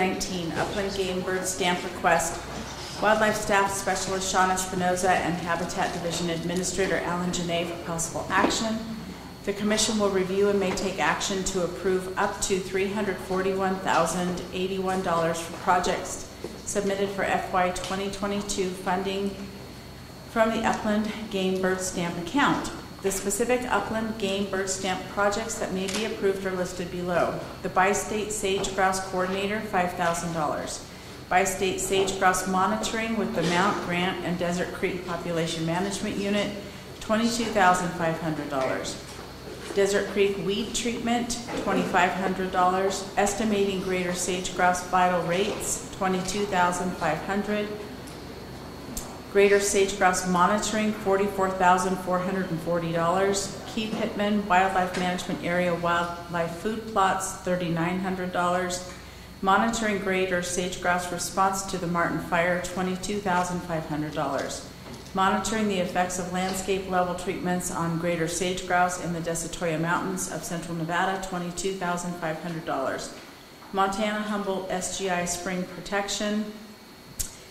Upland Game Bird Stamp Request. Wildlife Staff Specialist Shauna Espinoza and Habitat Division Administrator Alan Jenne for possible action. The commission will review and may take action to approve up to three hundred forty-one thousand eighty-one dollars for projects submitted for FY twenty twenty-two funding from the Upland Game Bird Stamp account. The specific Upland Game Bird Stamp projects that may be approved are listed below. The Bi-State Sage Grouse Coordinator, five thousand dollars. Bi-State Sage Grouse Monitoring with the Mount Grant and Desert Creek Population Management Unit, twenty-two thousand five hundred dollars. Desert Creek Weed Treatment, twenty-five hundred dollars. Estimating Greater Sage Grouse Vital Rates, twenty-two thousand five hundred. Greater Sage Grouse Monitoring, forty-four thousand four hundred and forty dollars. Key Pittman Wildlife Management Area Wildlife Food Plots, thirty-nine hundred dollars. Monitoring Greater Sage Grouse Response to the Martin Fire, twenty-two thousand five hundred dollars. Monitoring the effects of landscape level treatments on greater sage grouse in the Desatoya Mountains of central Nevada, twenty-two thousand five hundred dollars. Montana Humboldt SGI Spring Protection,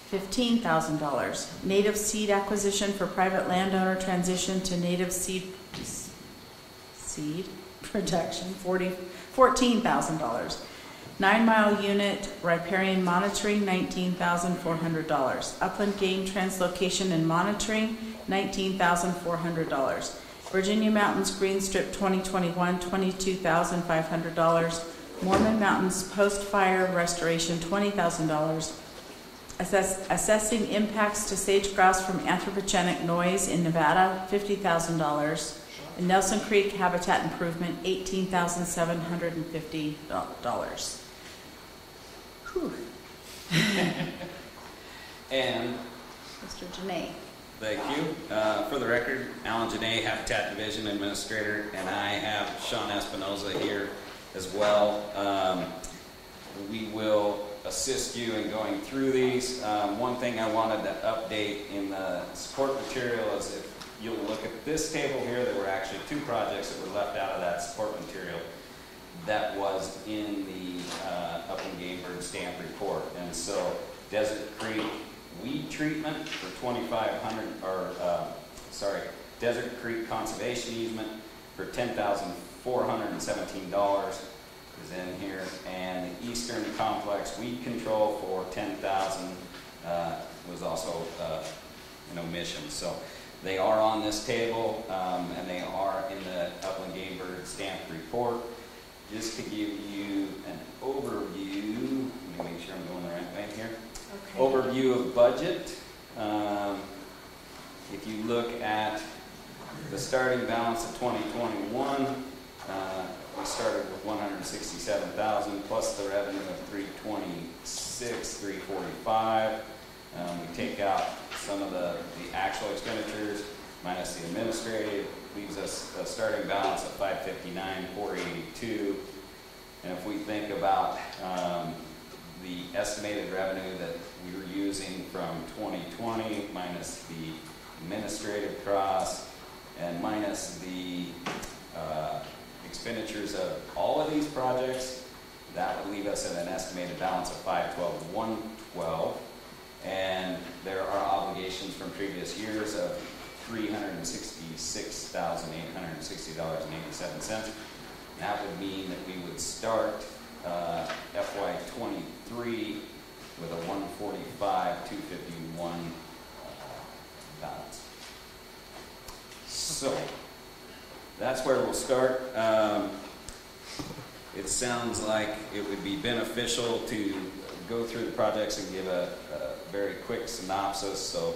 fifteen thousand dollars. Native seed acquisition for private landowner transition to native seed, seed production, forty, fourteen thousand dollars. Nine Mile Unit Riparian Monitoring, nineteen thousand four hundred dollars. Upland Game Translocation and Monitoring, nineteen thousand four hundred dollars. Virginia Mountains Green Strip 2021, twenty-two thousand five hundred dollars. Mormon Mountains Post-Fire Restoration, twenty thousand dollars. Assess, assessing impacts to sage grouse from anthropogenic noise in Nevada, fifty thousand dollars. And Nelson Creek Habitat Improvement, eighteen thousand seven hundred and fifty dollars. Whew, And, Mr. Jenne. thank you. Uh, For the record, Alan Jenne, Habitat Division Administrator, and I have Sean Espinoza here as well. Um, We will assist you in going through these. Um, one thing I wanted to update in the support material is if you'll look at this table here, there were actually two projects that were left out of that support material that was in the uh, Up in Game stamp report. And so Desert Creek weed treatment for 2,500, or uh, sorry, Desert Creek conservation easement for $10,417 is in here. And the Eastern Complex weed control for ten thousand uh, was also uh, an omission. So they are on this table, um, and they are in the Upland Game Bird Stamp report. Just to give you an overview, let me make sure I'm going the right way here. Okay. Overview of budget. Um, If you look at the starting balance of 2021, uh, we started with 167,000 plus the revenue of 326, 345. Um, We take out some of the, the actual expenditures minus the administrative, leaves us a starting balance of 559, 482. And if we think about um, the estimated revenue that we were using from 2020 minus the administrative costs and minus the uh, expenditures of all of these projects, that would leave us at an estimated balance of 512, 112. And there are obligations from previous years of $366,860.87. That would mean that we would start uh, FY '23 with a 145, 251 uh, balance. So, that's where we'll start. Um, It sounds like it would be beneficial to go through the projects and give a, a very quick synopsis. So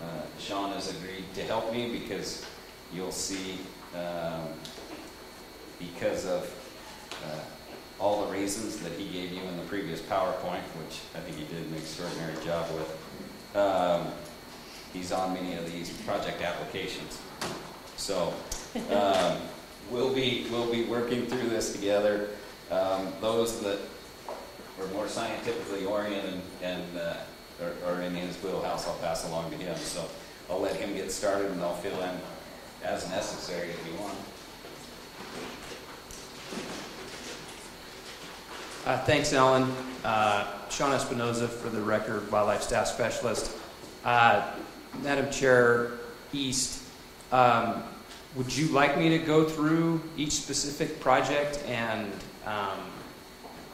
uh, Sean has agreed to help me because you'll see, um, because of uh, all the reasons that he gave you in the previous PowerPoint, which I think he did an extraordinary job with, um, he's on many of these project applications. So, um, we'll be, we'll be working through this together. Um, Those that are more scientifically oriented and uh, are- are in his wheelhouse, I'll pass along to him. So I'll let him get started and I'll fill in as necessary if you want. Uh, Thanks, Alan. Uh, Sean Espinoza for the record, Wildlife Staff Specialist. Uh, Madam Chair, East, um, would you like me to go through each specific project and um,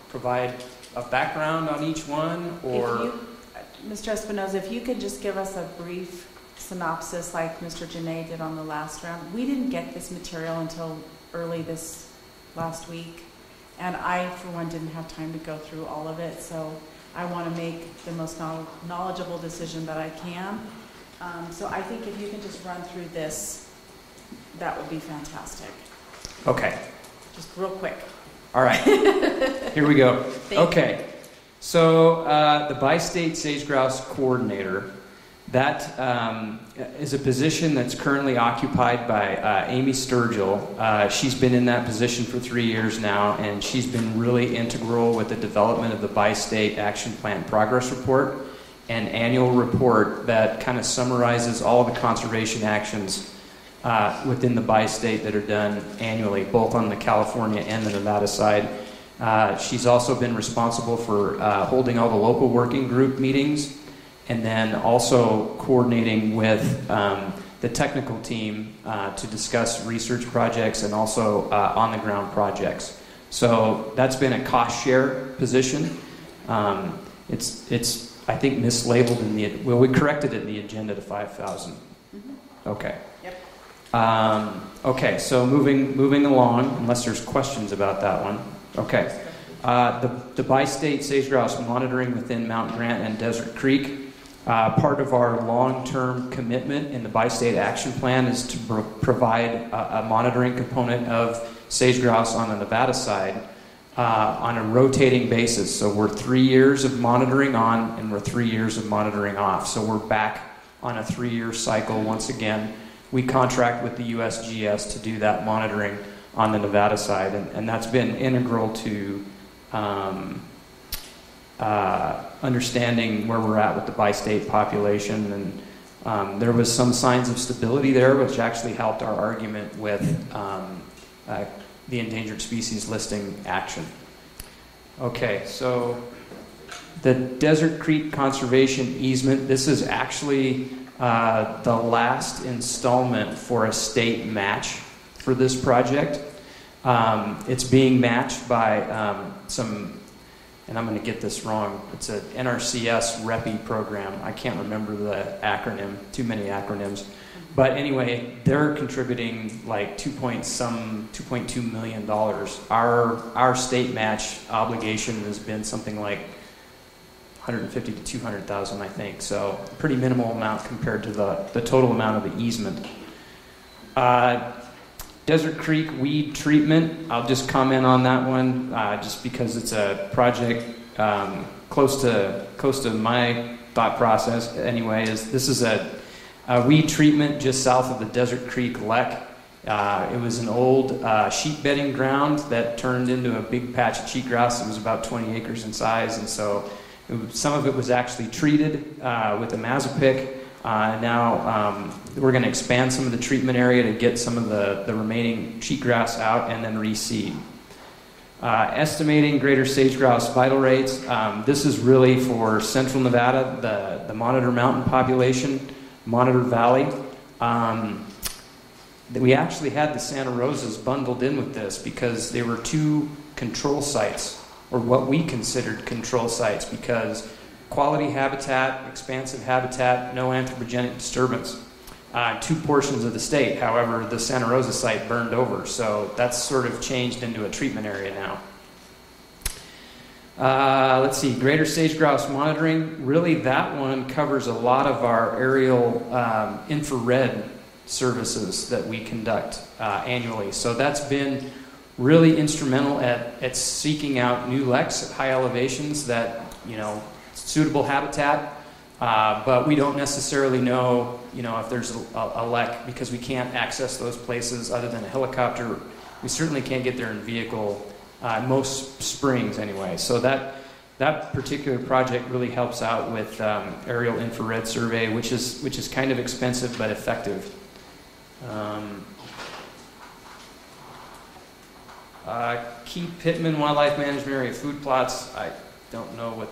provide a background on each one, If or? you- Mr. Espinoza, if you could just give us a brief synopsis like Mr. Jenne did on the last round. We didn't get this material until early this last week, and I, for one, didn't have time to go through all of it, so I want to make the most knowl- knowledgeable decision that I can. Um, So I think if you can just run through this, that would be fantastic. Okay, Just real quick. all right. Here we go. Thank. Okay, so uh, the bi-state sage grouse coordinator, that um, is a position that's currently occupied by uh, Amy Sturgill. Uh, she's been in that position for three years now, and she's been really integral with the development of the bi-state action plan progress report, an annual report that kind of summarizes all the conservation actions uh, within the bi-state that are done annually, both on the California and the Nevada side. Uh, she's also been responsible for uh, holding all the local working group meetings and then also coordinating with um, the technical team uh, to discuss research projects and also uh, on the ground projects. So that's been a cost share position. Um, it's, it's, I think, mislabeled in the, well, we corrected it in the agenda to 5,000. Okay. Um, okay, so moving, moving along, unless there's questions about that one. Okay. Uh, the, the bi-state sage grouse monitoring within Mount Grant and Desert Creek. Uh, part of our long-term commitment in the bi-state action plan is to pro- provide a, a monitoring component of sage grouse on the Nevada side uh, on a rotating basis. So we're three years of monitoring on, and we're three years of monitoring off. So we're back on a three-year cycle once again. We contract with the USGS to do that monitoring on the Nevada side, and, and that's been integral to um, uh, understanding where we're at with the bi-state population. And um, there was some signs of stability there, which actually helped our argument with um, uh, the endangered species listing action. Okay, so the Desert Creek Conservation Easement, this is actually uh, the last installment for a state match for this project. Um, it's being matched by um, some, and I'm going to get this wrong, it's an NRCS REPI program. I can't remember the acronym, too many acronyms. But anyway, they're contributing like 2 point some 2.2 million dollars. Our our state match obligation has been something like 150 to 200,000, I think. So pretty minimal amount compared to the, the total amount of the easement. Uh, Desert Creek weed treatment, I'll just comment on that one uh, just because it's a project um, close to close to my thought process anyway. Is this is a, a weed treatment just south of the Desert Creek Lek. Uh, it was an old uh, sheep bedding ground that turned into a big patch of cheatgrass. It was about 20 acres in size, and so some of it was actually treated uh, with imazapic. Uh, now um, we're going to expand some of the treatment area to get some of the, the remaining cheatgrass out and then reseed. Uh, estimating greater sage grouse vital rates. Um, this is really for central Nevada, the, the Monitor Mountain population, Monitor Valley. Um, we actually had the Santa Rosas bundled in with this because they were two control sites, or what we considered control sites, because quality habitat, expansive habitat, no anthropogenic disturbance. Uh, two portions of the state, however, the Santa Rosa site burned over, so that's sort of changed into a treatment area now. Uh, let's see, greater sage grouse monitoring. Really, that one covers a lot of our aerial um, infrared services that we conduct uh, annually. So that's been really instrumental at, at seeking out new leks at high elevations that, you know, suitable habitat. Uh, but we don't necessarily know, you know, if there's a, a lek because we can't access those places other than a helicopter. We certainly can't get there in vehicle, uh, most springs anyway. So that that particular project really helps out with um, aerial infrared survey, which is which is kind of expensive but effective. Um, Uh, Key Pittman Wildlife Management Area Food Plots, I don't know what,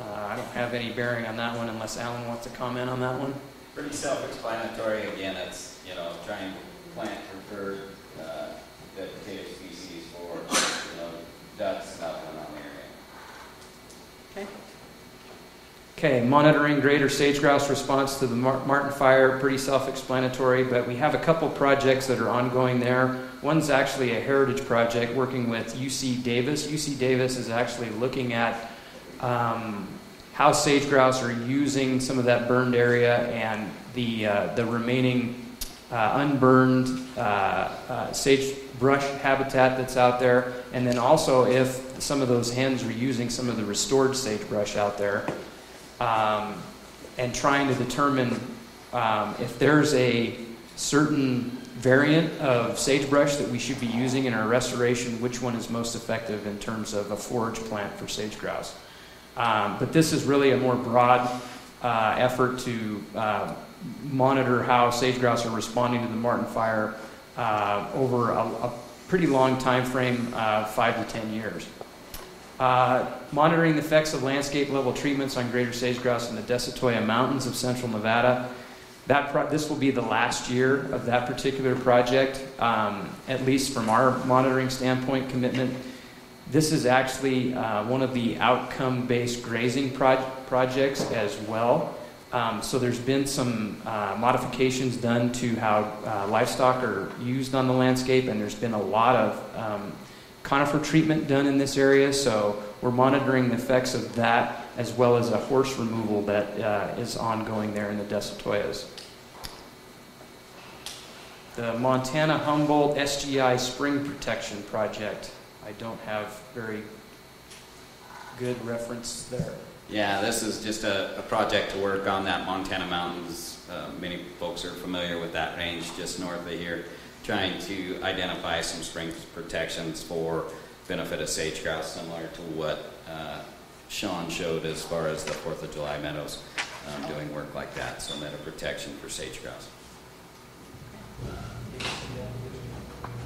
uh, I don't have any bearing on that one unless Alan wants to comment on that one. Pretty self-explanatory, again, it's, you know, trying to plant preferred, uh, vegetative species for, you know, ducks and upland on the area. Okay. Okay, monitoring greater sage-grouse response to the Martin Fire, pretty self-explanatory, but we have a couple projects that are ongoing there. One's actually a heritage project working with UC Davis. UC Davis is actually looking at um, how sage-grouse are using some of that burned area and the, uh, the remaining uh, unburned uh, uh, sagebrush habitat that's out there, and then also if some of those hens are using some of the restored sagebrush out there um, and trying to determine um, if there's a certain variant of sagebrush that we should be using in our restoration, which one is most effective in terms of a forage plant for sage grouse. Um, but this is really a more broad uh, effort to uh, monitor how sage grouse are responding to the Martin fire uh, over a, a pretty long time frame, uh, five to ten years. Uh, monitoring the effects of landscape level treatments on greater sage grouse in the Desatoya Mountains of central Nevada. That pro- this will be the last year of that particular project, um, at least from our monitoring standpoint commitment. This is actually uh, one of the outcome based grazing proj- projects as well. Um, so there's been some uh, modifications done to how uh, livestock are used on the landscape, and there's been a lot of um, conifer treatment done in this area, so we're monitoring the effects of that as well as a horse removal that uh, is ongoing there in the Desatoyas. The Montana Humboldt SGI Spring Protection Project. I don't have very good reference there. Yeah, this is just a, a project to work on that Montana Mountains. Uh, many folks are familiar with that range just north of here, trying to identify some spring protections for benefit of sage grouse, similar to what uh, Sean showed as far as the Fourth of July meadows, um, doing work like that, so meadow protection for sage grouse.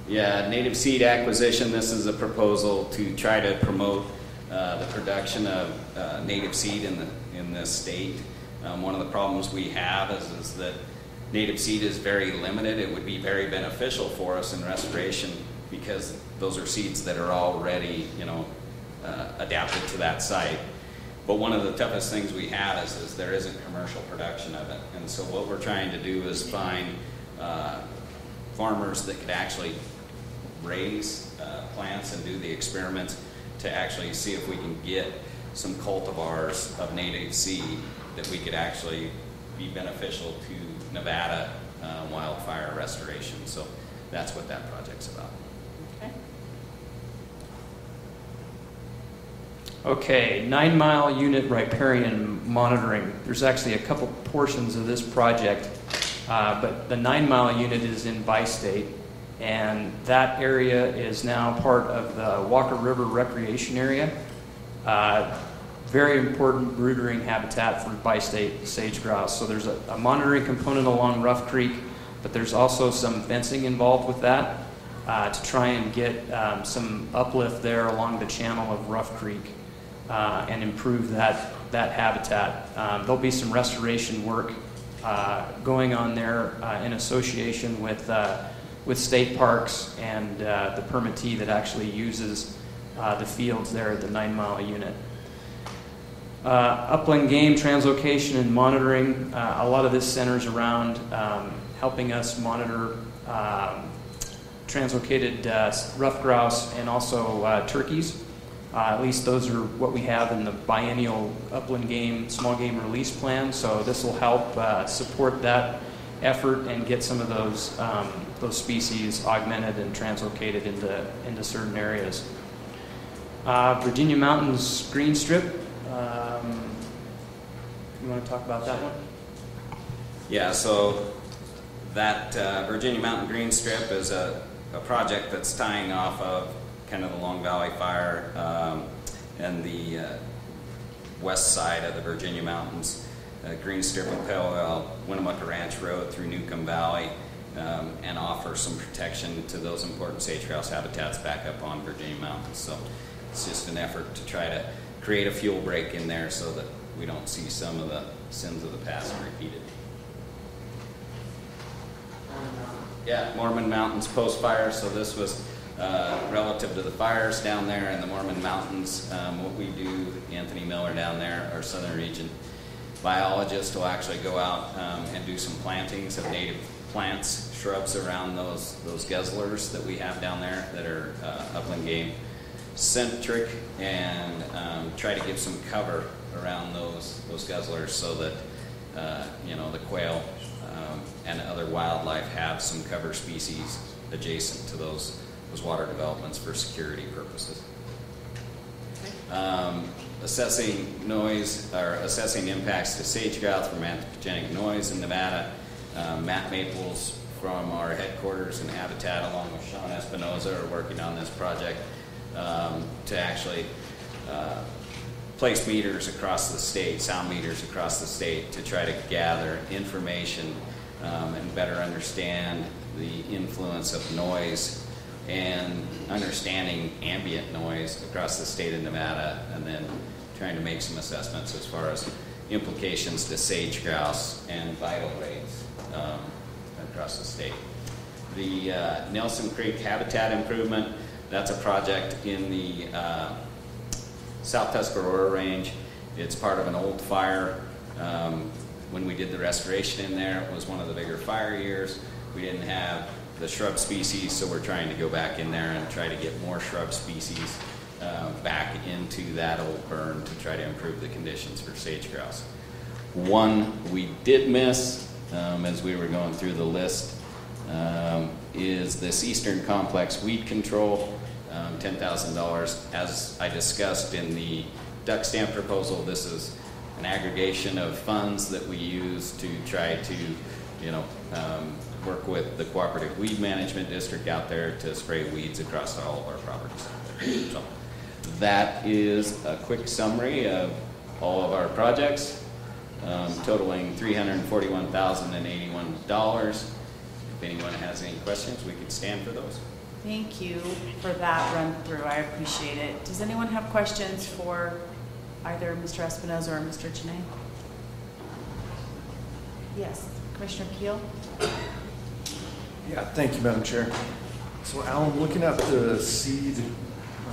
Yeah, native seed acquisition. This is a proposal to try to promote uh, the production of uh, native seed in the in this state. Um, one of the problems we have is, is that native seed is very limited. It would be very beneficial for us in restoration because those are seeds that are already, you know, uh, adapted to that site. But one of the toughest things we have is, is there isn't commercial production of it. And so what we're trying to do is find uh, farmers that could actually raise uh, plants and do the experiments to actually see if we can get some cultivars of native seed that we could actually be beneficial to Nevada uh, wildfire restoration. So that's what that project's about. Okay. Okay, nine mile unit riparian monitoring. There's actually a couple portions of this project, uh, but the nine mile unit is in Bi State, and that area is now part of the Walker River Recreation Area. Uh, very important brood-rearing habitat for Bi State sage grouse. So there's a, a monitoring component along Rough Creek, but there's also some fencing involved with that uh, to try and get um, some uplift there along the channel of Rough Creek uh, and improve that, that habitat. Um, there'll be some restoration work uh, going on there uh, in association with, uh, with state parks and uh, the permittee that actually uses the fields there at the nine mile unit. Uh, upland game translocation and monitoring. Uh, a lot of this centers around um, helping us monitor um, translocated uh, ruffed grouse and also turkeys. At least those are what we have in the biennial upland game small game release plan. So this will help support that effort and get some of those um, those species augmented and translocated into into certain areas. Uh, Virginia Mountains green strip. Um, you want to talk about that one? Yeah, so that uh, Virginia Mountain Green Strip is a, a project that's tying off of kind of the Long Valley Fire um, and the uh, west side of the Virginia Mountains. Uh, green Strip of Pale Winnemucca Ranch Road through Newcomb Valley um, and offer some protection to those important sage-grouse habitats back up on Virginia Mountains. So it's just an effort to try to create a fuel break in there so that we don't see some of the sins of the past repeated. Yeah, Mormon Mountains post-fire, so this was uh, relative to the fires down there in the Mormon Mountains. Um, What we do, Anthony Miller down there, our southern region biologist will actually go out um, and do some plantings of native plants, shrubs around those, those guzzlers that we have down there that are uh, upland game centric and um, try to give some cover around those, those guzzlers so that, uh, you know, the quail um, and other wildlife have some cover species adjacent to those, those water developments for security purposes. Um, assessing noise or assessing impacts to sage grouse from anthropogenic noise in Nevada. Um, Matt Maples from our headquarters and Habitat, along with Sean Espinoza, are working on this project um, to actually uh, place meters across the state, sound meters across the state, to try to gather information um, and better understand the influence of noise and understanding ambient noise across the state of Nevada, and then trying to make some assessments as far as implications to sage grouse and vital rates um, across the state. The uh, Nelson Creek Habitat Improvement, that's a project in the uh, South Tuscarora Range. It's part of an old fire. Um, when we did the restoration in there, it was one of the bigger fire years. We didn't have the shrub species, so we're trying to go back in there and try to get more shrub species uh, back into that old burn to try to improve the conditions for sage grouse. One we did miss um, as we were going through the list um, is this Eastern Complex weed control, um, $10,000. As I discussed in the duck stamp proposal, this is an aggregation of funds that we use to try to, you know, um, work with the cooperative weed management district out there to spray weeds across all of our properties. So that is a quick summary of all of our projects, um, totaling $341,081. If anyone has any questions, we could stand for those. Thank you for that run through. I appreciate it. Does anyone have questions for either Mr. Espinoza or Mr. Cheney? Yes, Commissioner Kiel? Yeah, thank you, Madam Chair. So Alan, looking at the seed,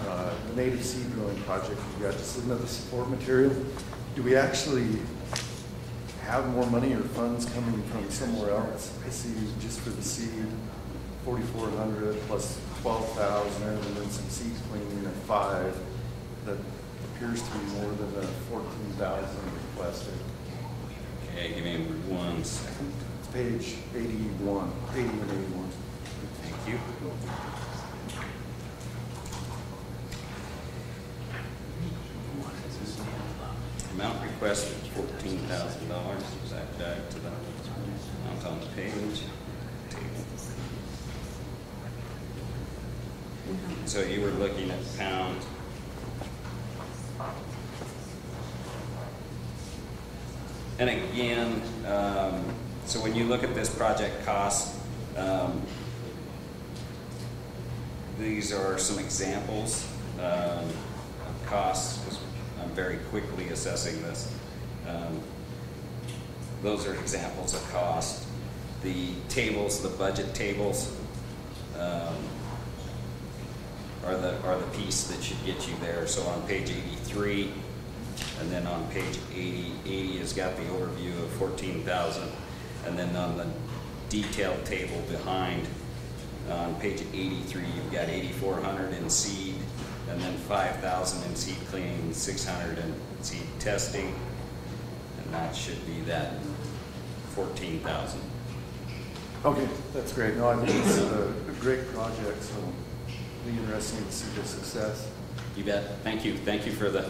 uh, the native seed growing project you got, just looking at the support material, do we actually have more money or funds coming from somewhere else? I see just for the seed, forty-four hundred plus twelve thousand, and then some seed cleaning at five. That appears to be more than the fourteen thousand requested. Okay, give me one second. It's page eighty-one, eighty and eighty-one. Thank you. Amount requested thousand dollars, back to the? So you were looking at pound. And again, um, so when you look at this project cost, um, these are some examples um, of costs, I'm very quickly assessing this. Those are examples of cost. The tables, the budget tables, um, are the, are the piece that should get you there. So on page 83, and then on page 80, 80 has got the overview of 14,000. And then on the detailed table behind, on page 83, you've got 8,400 in seed, and then 5,000 in seed cleaning, 600 in seed testing. And that should be that 14,000. Okay, that's great. No, I think it's a a great project, so it'll be interesting to see the success. You bet. Thank you. Thank you for the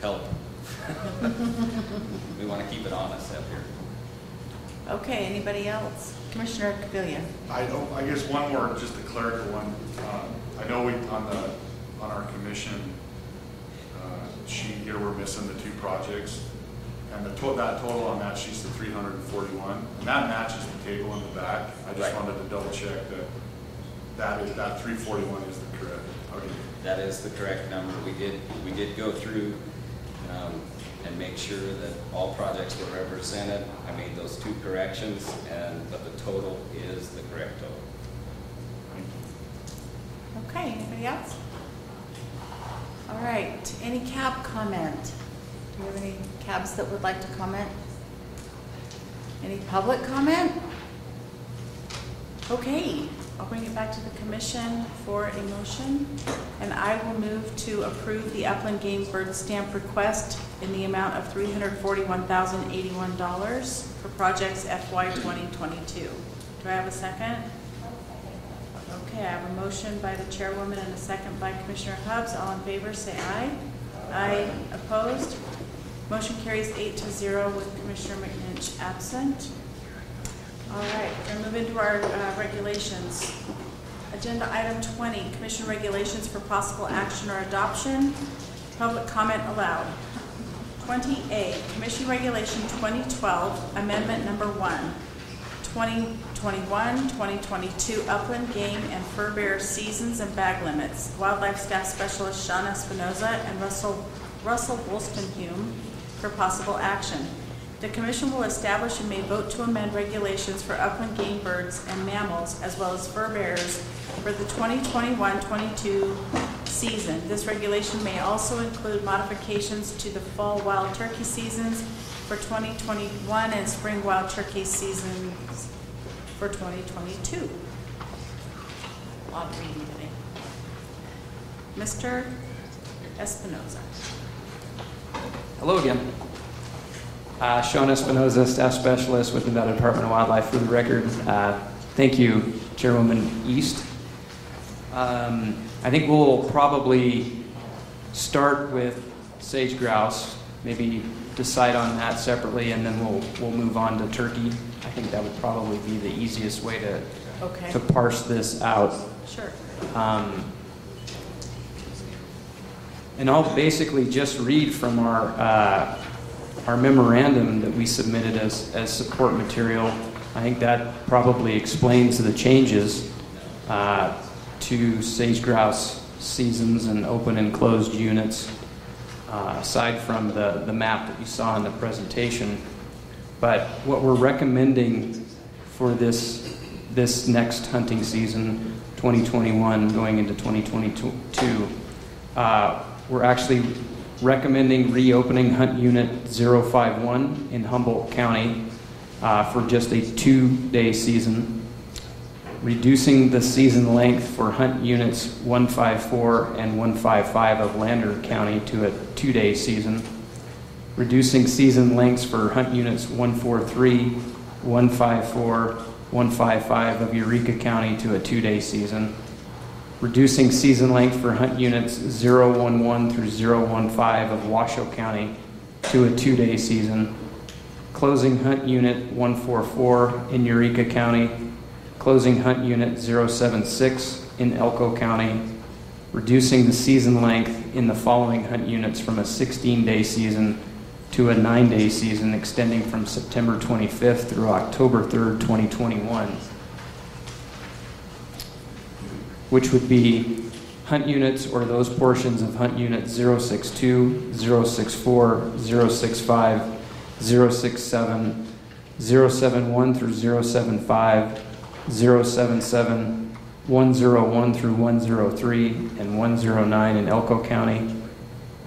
help. We want to keep it honest up here. Okay, anybody else? Commissioner Caviglia? I don't, I guess one more, just a clerical one. Um, I know we, on the, on our commission uh, sheet here, we're missing the two projects. And the to, that total on that sheet's the three hundred and forty-one, and that matches the table in the back. I Right. just wanted to double check that that is, that three forty-one is the correct, okay. That is the correct number. We did, we did go through um, and make sure that all projects were represented. I made those two corrections, and, but the total is the correct total. Okay, anybody else? All right, any CAB comment? Do you have any CABs that would like to comment? Any public comment? Okay, I'll bring it back to the commission for a motion, and I will move to approve the Upland Game Bird Stamp request in the amount of three hundred forty-one thousand eighty-one dollars for projects FY twenty twenty-two. Do I have a second? Okay, I have a motion by the chairwoman and a second by Commissioner Hubbs. All in favor, say aye. Aye. Opposed? Motion carries eight to zero with Commissioner McNinch absent. All right, we're move into our uh, regulations. Agenda item twenty, commission regulations for possible action or adoption. Public comment allowed. Twenty A, Commission Regulation twenty twelve, Amendment Number One. 2021-2022 upland game and fur bear seasons and bag limits. Wildlife Staff Specialist Sean Espinoza and Russell, Russell Woolstenhulme for possible action. The commission will establish and may vote to amend regulations for upland game birds and mammals as well as fur bearers for the 2021-22 season. This regulation may also include modifications to the fall wild turkey seasons for 2021 and spring wild turkey seasons for 2022. A lot of reading today. Mr. Espinoza. Hello again. Uh, Sean Espinoza, Staff Specialist with the Nevada Department of Wildlife. For the record, uh, thank you, Chairwoman East. Um, I think we'll probably start with sage grouse, maybe decide on that separately, and then we'll, we'll move on to turkey. I think that would probably be the easiest way to, Okay, to parse this out. sure. Um, And I'll basically just read from our, uh, our memorandum that we submitted as, as support material. I think that probably explains the changes uh, to sage grouse seasons and open and closed units, uh, aside from the, the map that you saw in the presentation. But what we're recommending for this, this next hunting season, 2021 going into 2022, uh, we're actually recommending reopening Hunt Unit 051 in Humboldt County uh, for just a two-day season, reducing the season length for Hunt Units 154 and 155 of Lander County to a two-day season, reducing season lengths for Hunt Units 143, 154, 155 of Eureka County to a two-day season, reducing season length for hunt units 011 through 015 of Washoe County to a two-day season, closing hunt unit 144 in Eureka County, closing hunt unit 076 in Elko County, reducing the season length in the following hunt units from a 16-day season to a nine-day season extending from September 25th through October 3rd, 2021 which would be hunt units or those portions of hunt units 062, 064, 065, 067, 071 through 075, 077, 101 through 103, and 109 in Elko County.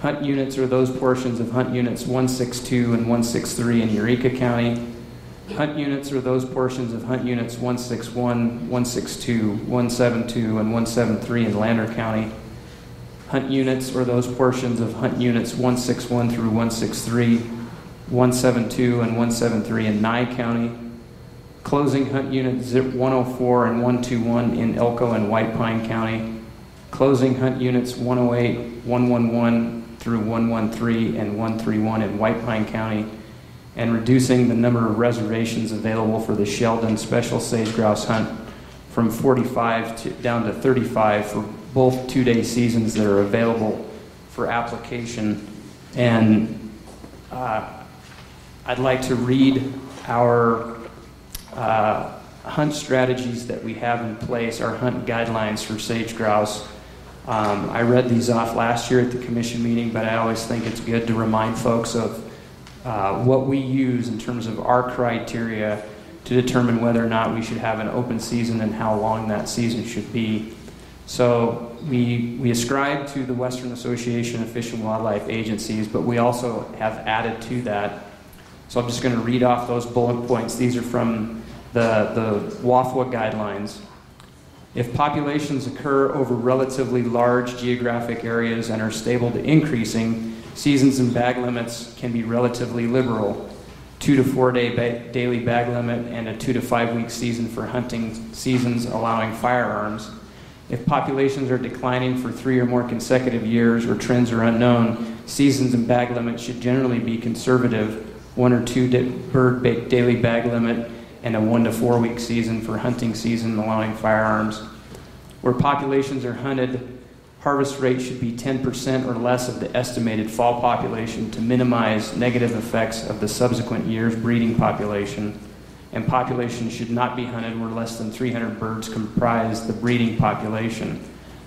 Hunt units are those portions of hunt units 162 and 163 in Eureka County. Hunt units are those portions of hunt units 161, 162, 172, and 173 in Lander County. Hunt units are those portions of hunt units 161 through 163, 172, and 173 in Nye County. Closing hunt unit zi- 104 and 121 in Elko and White Pine County. Closing hunt units 108, 111 through 113 and 131 in White Pine County and reducing the number of reservations available for the Sheldon Special Sage Grouse Hunt from 45 to, down to 35 for both two-day seasons that are available for application. And uh, I'd like to read our uh, hunt strategies that we have in place, our hunt guidelines for sage grouse. Um, I read these off last year at the commission meeting, but I always think it's good to remind folks of uh, what we use in terms of our criteria to determine whether or not we should have an open season and how long that season should be. So we, we ascribe to the Western Association of Fish and Wildlife Agencies, but we also have added to that. So I'm just going to read off those bullet points. These are from the, the WAFWA guidelines. If populations occur over relatively large geographic areas and are stable to increasing, seasons and bag limits can be relatively liberal. Two to four day ba- daily bag limit and a two to five week season for hunting seasons allowing firearms. If populations are declining for three or more consecutive years or trends are unknown, seasons and bag limits should generally be conservative, one or two da- bird ba- daily bag limit and a one to four week season for hunting season allowing firearms. Where populations are hunted, harvest rate should be 10% or less of the estimated fall population to minimize negative effects of the subsequent year's breeding population. And populations should not be hunted where less than 300 birds comprise the breeding population,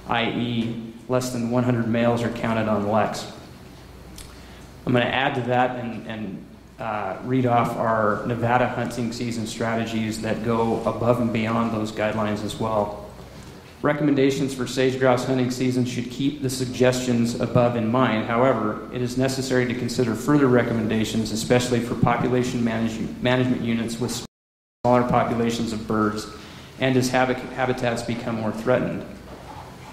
i.e., less than 100 males are counted on leks. I'm going to add to that and, and uh, read off our Nevada hunting season strategies that go above and beyond those guidelines as well. Recommendations for sage grouse hunting season should keep the suggestions above in mind. However, it is necessary to consider further recommendations, especially for population manage- management units with smaller populations of birds and as hab- habitats become more threatened.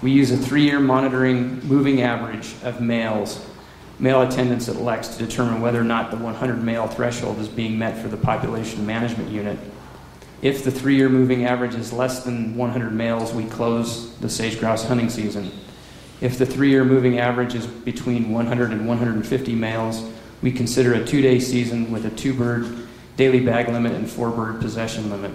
We use a three year monitoring moving average of males, male attendance at leks to determine whether or not the 100 male threshold is being met for the population management unit. If the three year moving average is less than 100 males, we close the sage grouse hunting season. If the three year moving average is between 100 and 150 males, we consider a two day season with a two bird daily bag limit and four bird possession limit.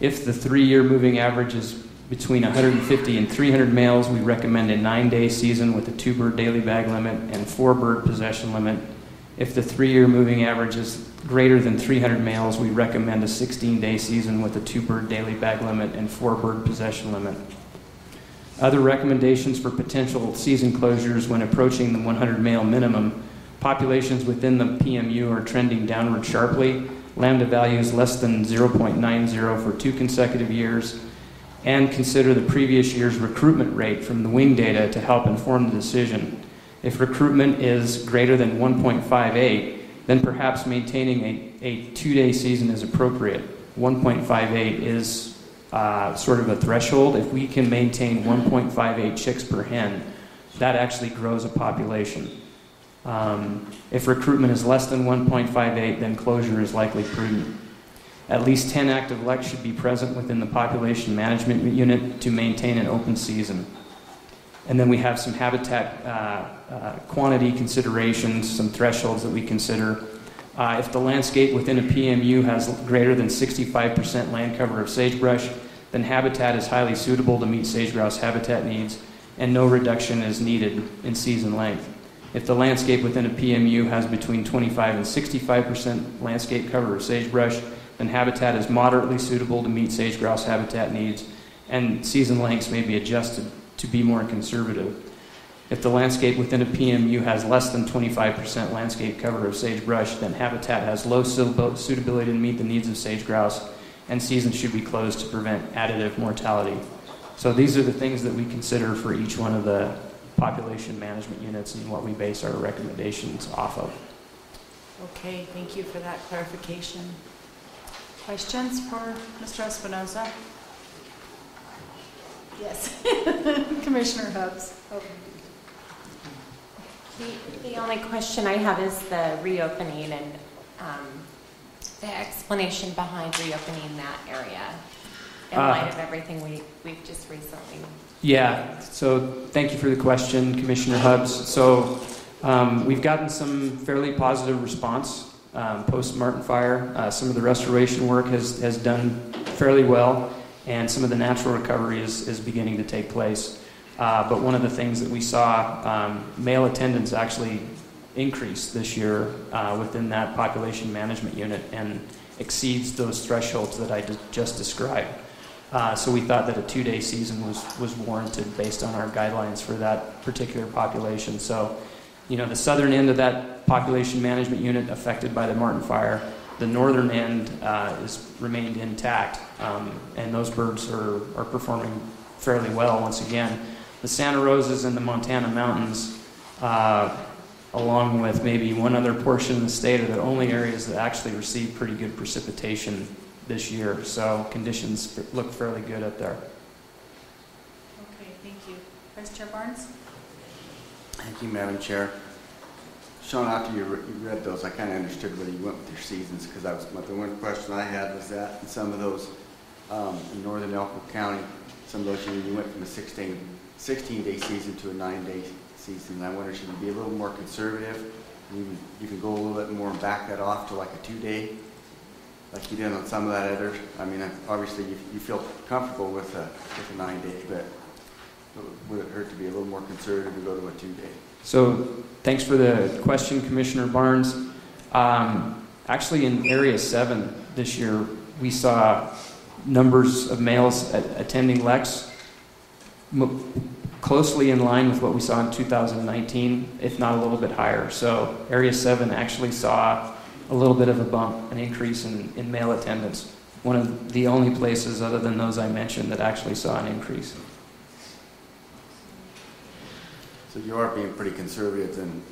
If the three year moving average is between 150 and 300 males, we recommend a nine day season with a two bird daily bag limit and four bird possession limit. If the three year moving average is greater than 300 males, we recommend a 16 day season with a two bird daily bag limit and four bird possession limit. Other recommendations for potential season closures when approaching the 100 male minimum populations within the PMU are trending downward sharply. Lambda values less than 0.90 for two consecutive years. And consider the previous year's recruitment rate from the wing data to help inform the decision. If recruitment is greater than 1.58, then perhaps maintaining a, a two day season is appropriate. 1.58 is uh, sort of a threshold. If we can maintain 1.58 chicks per hen, that actually grows a population. Um, if recruitment is less than 1.58, then closure is likely prudent. At least 10 active leks should be present within the population management unit to maintain an open season. And then we have some habitat uh, uh, quantity considerations, some thresholds that we consider. Uh, if the landscape within a PMU has greater than 65% land cover of sagebrush, then habitat is highly suitable to meet sage grouse habitat needs, and no reduction is needed in season length. If the landscape within a PMU has between 25 and 65% landscape cover of sagebrush, then habitat is moderately suitable to meet sage grouse habitat needs, and season lengths may be adjusted to be more conservative. If the landscape within a PMU has less than 25% landscape cover of sagebrush, then habitat has low suitability to meet the needs of sage grouse, and seasons should be closed to prevent additive mortality. So these are the things that we consider for each one of the population management units and what we base our recommendations off of. Okay, thank you for that clarification. Questions for Mr. Espinoza? Yes. Commissioner Hubbs. Oh, The, the only question I have is the reopening and um, the explanation behind reopening that area in Uh, light of everything we, we've just recently. Yeah, so thank you for the question, Commissioner Hubbs. So um, we've gotten some fairly positive response um, post Martin Fire. Uh, some of the restoration work has, has done fairly well, and some of the natural recovery is, is beginning to take place. Uh, but one of the things that we saw, um, male attendance actually increase this year uh, within that population management unit and exceeds those thresholds that I just described. Uh, so we thought that a two-day season was, was warranted based on our guidelines for that particular population. So, you know, the southern end of that population management unit affected by the Martin Fire, the northern end uh, is remained intact, um, and those birds are, are performing fairly well once again. The Santa Rosas and the Montana Mountains, uh, along with maybe one other portion of the state, are the only areas that actually receive pretty good precipitation this year. So conditions look fairly good up there. Okay, thank you. Vice Chair Barnes? Thank you, Madam Chair. Sean, after you re- you read those, I kind of understood where you went with your seasons, because I was, but the one question I had was that in some of those, um, in northern Elko County, some of those, you you went from a 16, 16-day season to a nine-day season, and I wonder, should can be a little more conservative? You can, go a little bit more and back that off to like a two-day, like you did on some of that other, I mean, obviously, you, you feel comfortable with a, with a nine-day, but would it hurt to be a little more conservative to go to a two-day? So thanks for the question, Commissioner Barnes. Um, actually, in Area 7 this year, we saw numbers of males attending leks closely in line with what we saw in 2019, if not a little bit higher. So Area 7 actually saw a little bit of a bump, an increase in, in male attendance. One of the only places other than those I mentioned that actually saw an increase. So you are being pretty conservative in,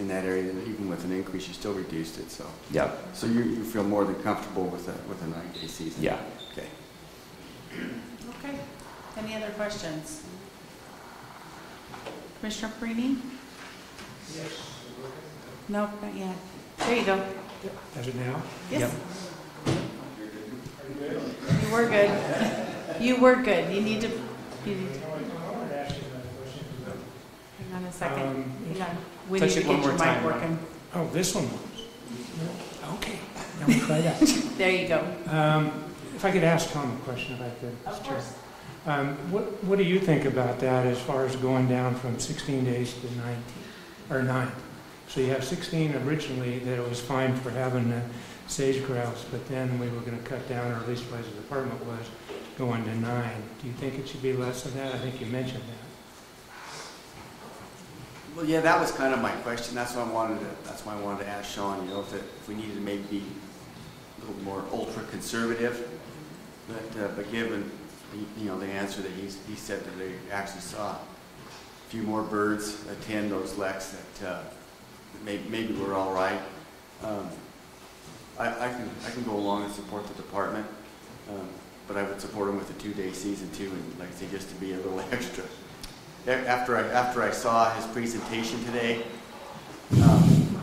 in that area, even with an increase, you still reduced it, so. Yeah, So you, you feel more than comfortable with a, with a nine-day season? yeah. Okay. Okay. Any other questions? Commissioner Perini? Yes. No, not yet. There you go. Does it now? Yes. You were good. You were good. You need to, you need to, hang on a second. Um, Hang on. We need Touch to it one get your more time, mic Mark. working. Oh, this one. Okay, now we try that. There you go. Um, If I could ask Tom a question, if I could. Of Mr. Chair. Um, What, what do you think about that as far as going down from 16 days to 19, or 9? So you have 16 originally, that it was fine for having uh, sage grouse, but then we were going to cut down, or at least what the department was, going to 9. Do you think it should be less than that? I think you mentioned that. Well, yeah, that was kind of my question, that's why I wanted to, that's why I wanted to ask Sean, you know, if, it- if we needed to maybe be a little more ultra-conservative, but, uh, but given, you know, the answer that he's, he said that they actually saw a few more birds attend those leks, that, uh, maybe, maybe we're all right. Um, I, I can, I can go along and support the department, um, but I would support them with a two-day season too, and like I say, just to be a little extra. After I, after I saw his presentation today, um,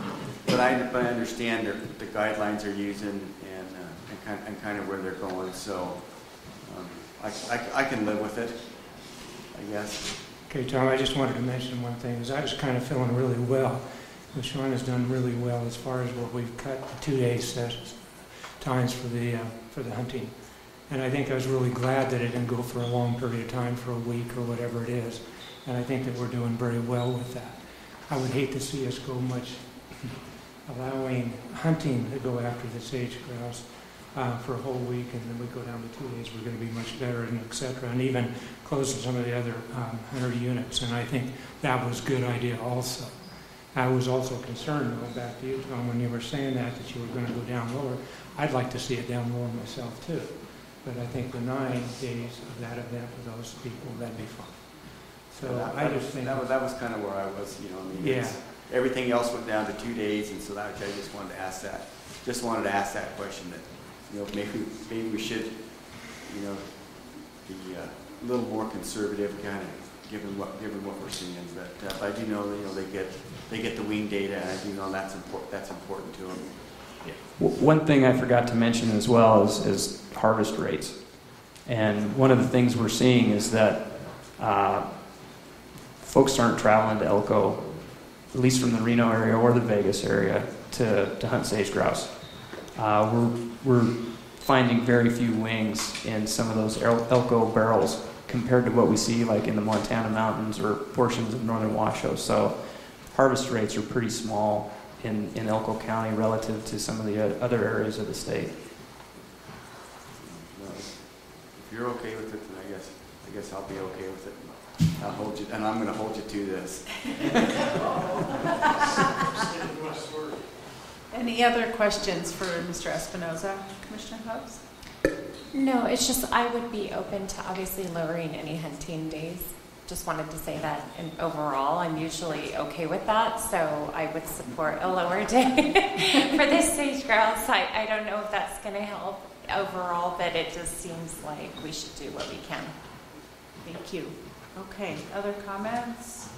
but I, but I understand the, the guidelines they're using and, uh, and kind, and kind of where they're going, so, um, I, I, I can live with it, I guess. Okay, Tom, I just wanted to mention one thing, is I was kind of feeling really well. And Sean has done really well as far as what we've cut the two-day sessions, times for the, uh, for the hunting. And I think I was really glad that it didn't go for a long period of time, for a week or whatever it is. And I think that we're doing very well with that. I would hate to see us go much, allowing hunting to go after the sage grouse uh, for a whole week, and then we go down to two days, we're going to be much better, and et cetera. And even closing some of the other um, hunter units, and I think that was a good idea also. I was also concerned, going back to you, Tom, when you were saying that, that you were going to go down lower. I'd like to see it down lower myself, too. But I think the nine days of that event for those people, that'd be fine. So That- I that just was- think, That was, that was kind of where I was, you know, I mean, it's, everything else went down to two days, and so that, I just wanted to ask that, just wanted to ask that question, that, you know, maybe, maybe we should, you know, be uh, a little more conservative, kind of, given what, given what we're seeing, but, uh, but I do know, you know, they get, they get the wing data, and I do know that's important, that's important to them. W- One thing I forgot to mention as well is, is harvest rates. And one of the things we're seeing is that uh, folks aren't traveling to Elko, at least from the Reno area or the Vegas area, to, to hunt sage grouse. Uh, we're, we're finding very few wings in some of those Elko barrels compared to what we see like in the Montana mountains or portions of northern Washoe. So harvest rates are pretty small in, in Elko County relative to some of the other areas of the state. If you're okay with it, then I guess, I guess I'll be okay with it. I'll hold you, and I'm gonna hold you to this. Any other questions for Mr. Espinoza? Commissioner Hubbs? No, it's just I would be open to obviously lowering any hunting days. Just wanted to say that, and overall, I'm usually okay with that, so I would support a lower day for this sage grouse. I, I don't know if that's going to help overall, but it just seems like we should do what we can. Thank you. Okay, other comments?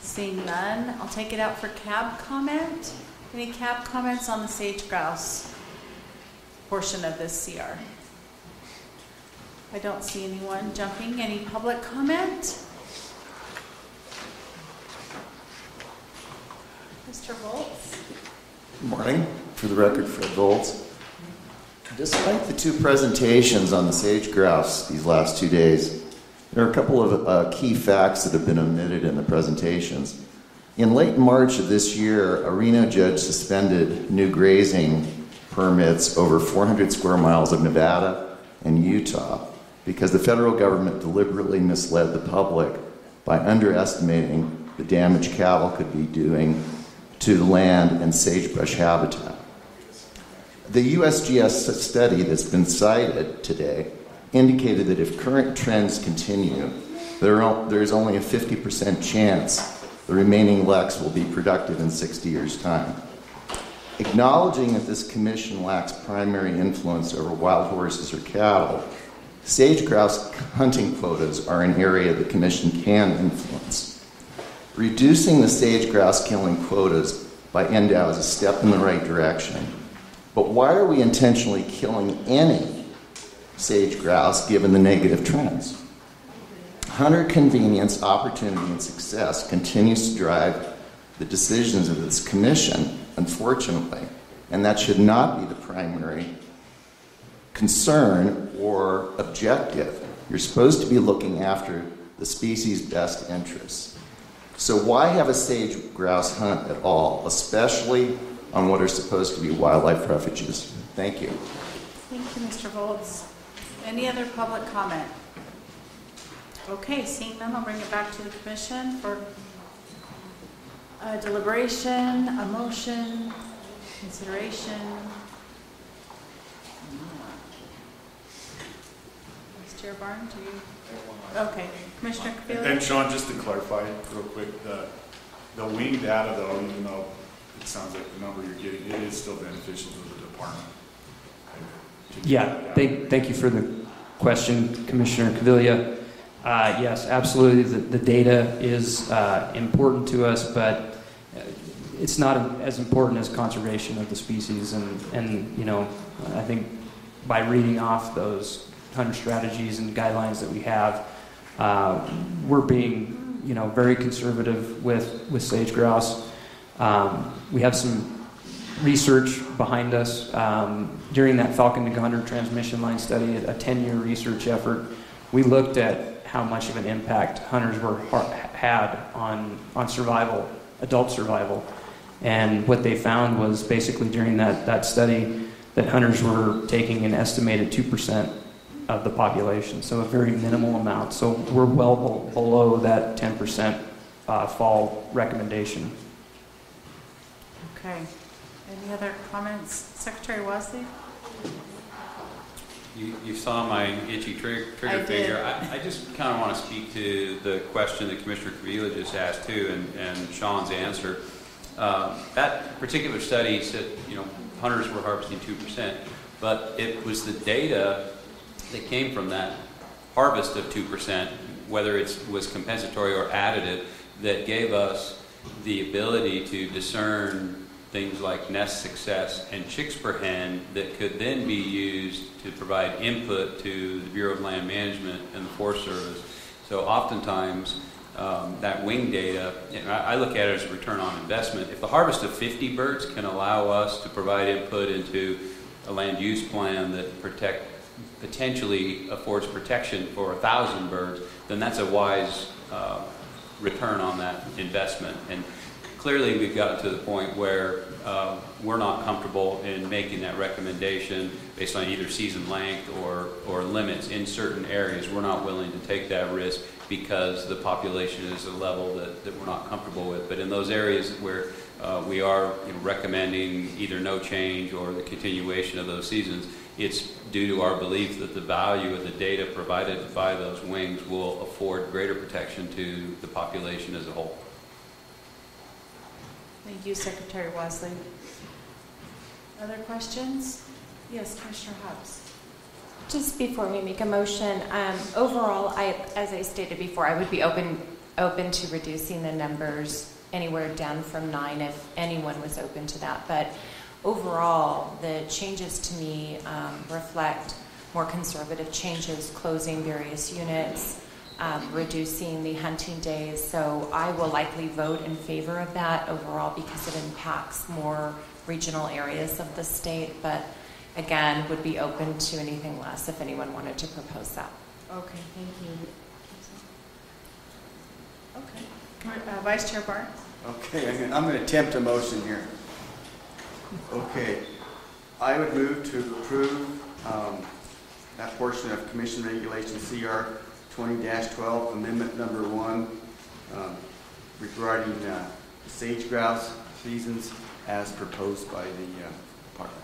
Seeing none, I'll take it out for CAB comment. Any CAB comments on the sage grouse portion of this CR? I don't see anyone jumping. Any public comment? Mr. Volz? Good Morning. For the record, Fred Volz. Despite the two presentations on the sage grouse these last two days, there are a couple of uh, key facts that have been omitted in the presentations. In late March of this year, a Reno judge suspended new grazing permits over 400 square miles of Nevada and Utah because the federal government deliberately misled the public by underestimating the damage cattle could be doing to land and sagebrush habitat. The USGS study that's been cited today indicated that if current trends continue, there is only a 50% chance the remaining leks will be productive in 60 years' time. Acknowledging that this commission lacks primary influence over wild horses or cattle, sage grouse hunting quotas are an area the commission can influence. Reducing the sage grouse killing quotas by NDOW is a step in the right direction. But why are we intentionally killing any sage grouse given the negative trends? Hunter convenience, opportunity, and success continues to drive the decisions of this commission, unfortunately, and that should not be the primary concern or objective. You're supposed to be looking after the species' best interests. So, why have a sage grouse hunt at all, especially on what are supposed to be wildlife refuges? Thank you. Thank you, Mr. Volz. Any other public comment? Okay, seeing none, I'll bring it back to the commission for a deliberation, a motion, consideration. Vice Chair Barnes, do you? Okay, Commissioner And Capelli? Sean, just to clarify real quick, the, the wing data though, even though it sounds like the number you're getting, it is still beneficial to the department. To Yeah, thank, thank you for the question, Commissioner Caviglia. Uh, yes, absolutely, the, the data is uh, important to us, but it's not as important as conservation of the species. And, and, you know, I think by reading off those hunter strategies and guidelines that we have, uh, we're being, you know, very conservative with, with sage grouse. Um, we have some research behind us. Um, during that Falcon to Gonder transmission line study, a 10 year research effort, we looked at how much of an impact hunters were had on, on survival, adult survival. And what they found was basically during that, that study that hunters were taking an estimated 2% of the population, so a very minimal amount. So we're well be- below that 10% uh, fall recommendation. Okay. Any other comments? Secretary Wasley? You, you saw my itchy trig- trigger did. finger. I, I just kind of want to speak to the question that Commissioner Caviglia just asked too, and, and Sean's answer. Uh, that particular study said, you know, hunters were harvesting two percent, but it was the data that came from that harvest of two percent, whether it was compensatory or additive, that gave us the ability to discern things like nest success and chicks per hen that could then be used to provide input to the Bureau of Land Management and the Forest Service. So oftentimes, um, that wing data, I, I look at it as a return on investment. If the harvest of 50 birds can allow us to provide input into a land use plan that protect, potentially affords protection for a thousand birds, then that's a wise uh, return on that investment. And clearly, we've gotten to the point where um, we're not comfortable in making that recommendation based on either season length or, or limits in certain areas. We're not willing to take that risk because the population is a level that, that we're not comfortable with. But in those areas where uh, we are you know, recommending either no change or the continuation of those seasons, it's due to our belief that the value of the data provided by those wings will afford greater protection to the population as a whole. Thank you, Secretary Wasley. Other questions? Yes, Commissioner Hubbs. Just before we make a motion, um, overall, I, as I stated before, I would be open, open to reducing the numbers anywhere down from nine if anyone was open to that. But overall, the changes to me um, reflect more conservative changes, closing various units, um, reducing the hunting days. So I will likely vote in favor of that overall because it impacts more regional areas of the state. But again, would be open to anything less if anyone wanted to propose that. Okay, thank you. Okay. Uh, Vice Chair Barnes? Okay, I'm gonna- I'm going to attempt a motion here. Okay, I would move to approve um, that portion of Commission Regulation CR 20-12, Amendment Number One, um, regarding uh, sage grouse seasons as proposed by the uh, department.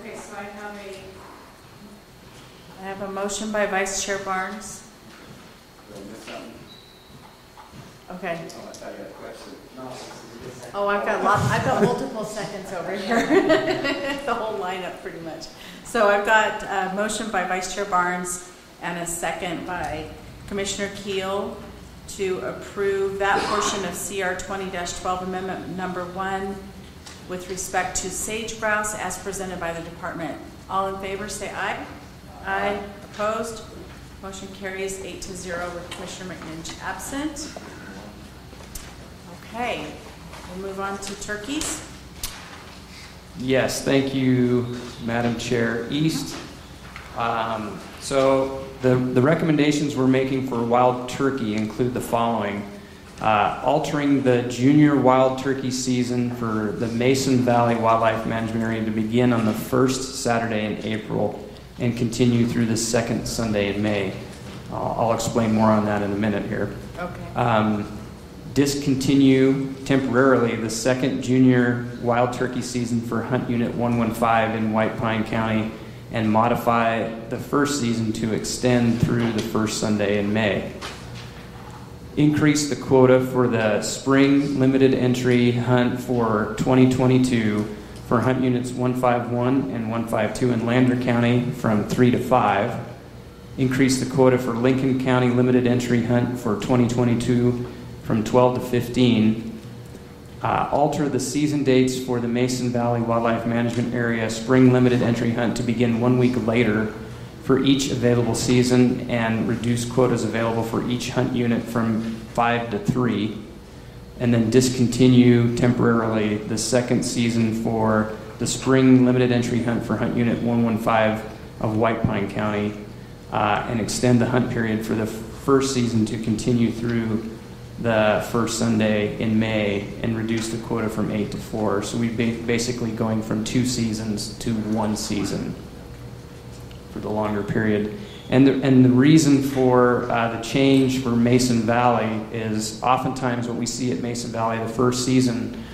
Okay, so I have a, I have a motion by Vice Chair Barnes. Did I miss something? Okay. Oh, I thought you had a question. Oh, I've got lots, I've got multiple seconds over here. The whole lineup, pretty much. So I've got a motion by Vice Chair Barnes and a second by Commissioner Kiel to approve that portion of CR 20-12 amendment number one with respect to sage grouse as presented by the department. All in favor, say aye. Aye. Opposed? Motion carries eight to zero with Commissioner McNinch absent. Okay, we'll move on to turkeys. Yes, thank you, Madam Chair. East. Um, So the, the recommendations we're making for wild turkey include the following. Uh, Altering the junior wild turkey season for the Mason Valley Wildlife Management Area to begin on the first Saturday in April and continue through the second Sunday in May. I'll I'll explain more on that in a minute here. Okay. Um, discontinue temporarily the second junior wild turkey season for Hunt Unit 115 in White Pine County and modify the first season to extend through the first Sunday in May. Increase the quota for the spring limited entry hunt for 2022 for Hunt Units 151 and 152 in Lander County from 3 to 5. Increase the quota for Lincoln County limited entry hunt for 2022 from 12 to 15. Uh, alter the season dates for the Mason Valley Wildlife Management Area spring limited entry hunt to begin one week later for each available season and reduce quotas available for each hunt unit from five to three. And then discontinue temporarily the second season for the spring limited entry hunt for Hunt Unit 115 of White Pine County uh, and extend the hunt period for the first season to continue through the first Sunday in May and reduce the quota from eight to four. So we'd be basically going from two seasons to one season for the longer period. And the, and the reason for uh, the change for Mason Valley is oftentimes what we see at Mason Valley the first season,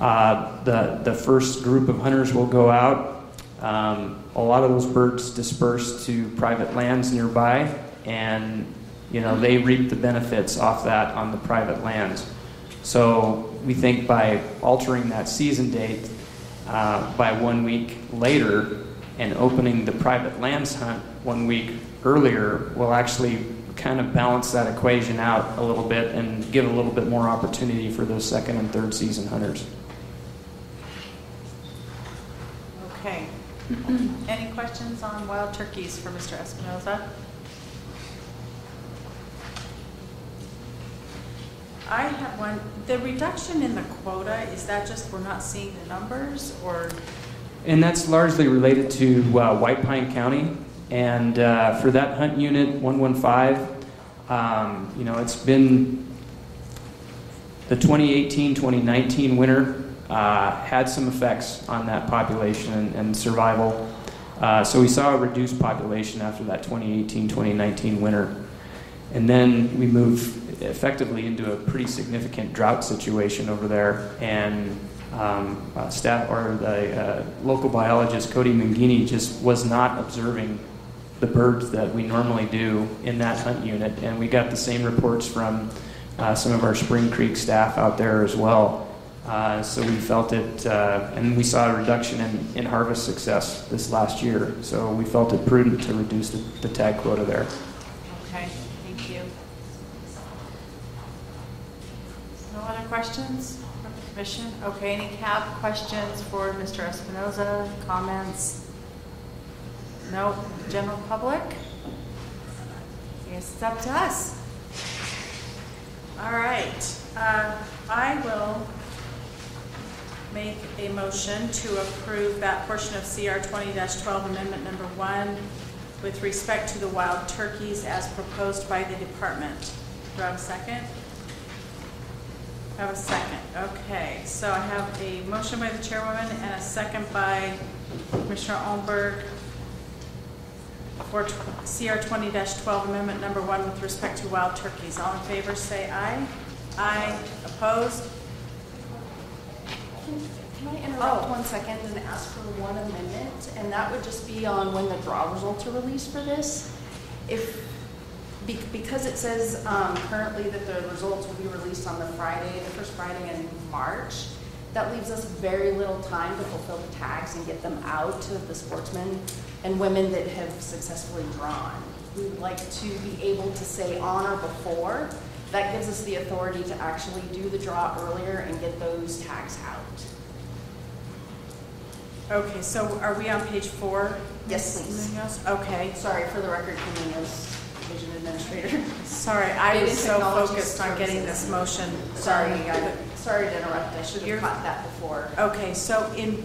uh, the, the first group of hunters will go out. Um, a lot of those birds disperse to private lands nearby, and you know they reap the benefits off that on the private lands. So we think by altering that season date uh, by one week later and opening the private lands hunt one week earlier will actually kind of balance that equation out a little bit and give a little bit more opportunity for those second and third season hunters. Okay. Any questions on wild turkeys for Mr. Espinoza? I have one. The reduction in the quota, is that just we're not seeing the numbers or? And that's largely related to uh, White Pine County. And uh, for that hunt unit 115, um, you know, it's been the 2018-2019 winter uh, had some effects on that population and, and survival. Uh, so we saw a reduced population after that 2018-2019 winter. And then we move effectively into a pretty significant drought situation over there. And um, uh, staff or the uh, local biologist Cody Mangini just was not observing the birds that we normally do in that hunt unit. And we got the same reports from uh, some of our Spring Creek staff out there as well. Uh, so we felt it, uh, and we saw a reduction in, in harvest success this last year. So we felt it prudent to reduce the, the tag quota there. Okay, thank you. No other questions from the commission? Okay, any CAB questions for Mr. Espinoza? Comments? No? General public? Guess it's up to us. All right, uh, I will make a motion to approve that portion of CR 20-12 amendment number one with respect to the wild turkeys as proposed by the department. Do I have a second? I have a second. Okay, so I have a motion by the chairwoman and a second by Commissioner Almberg for CR 20-12 amendment number one with respect to wild turkeys. All in favor, say aye. Aye. Opposed? Can I interrupt oh. one second and ask for one amendment? And that would just be on when the draw results are released for this. If, be- because it says um, currently that the results will be released on the Friday, the first Friday in March, that leaves us very little time to fulfill the tags and get them out to the sportsmen and women that have successfully drawn. We would like to be able to say on or before. That gives us the authority to actually do the draw earlier and get those tags out. Okay, so are we on page four? Yes, please. Okay, Sorry for the record, Camino's division administrator. sorry, I Data was so Technology focused on getting Services. this motion. Sorry. I, sorry to interrupt, I should You're- have caught that before. Okay, so in,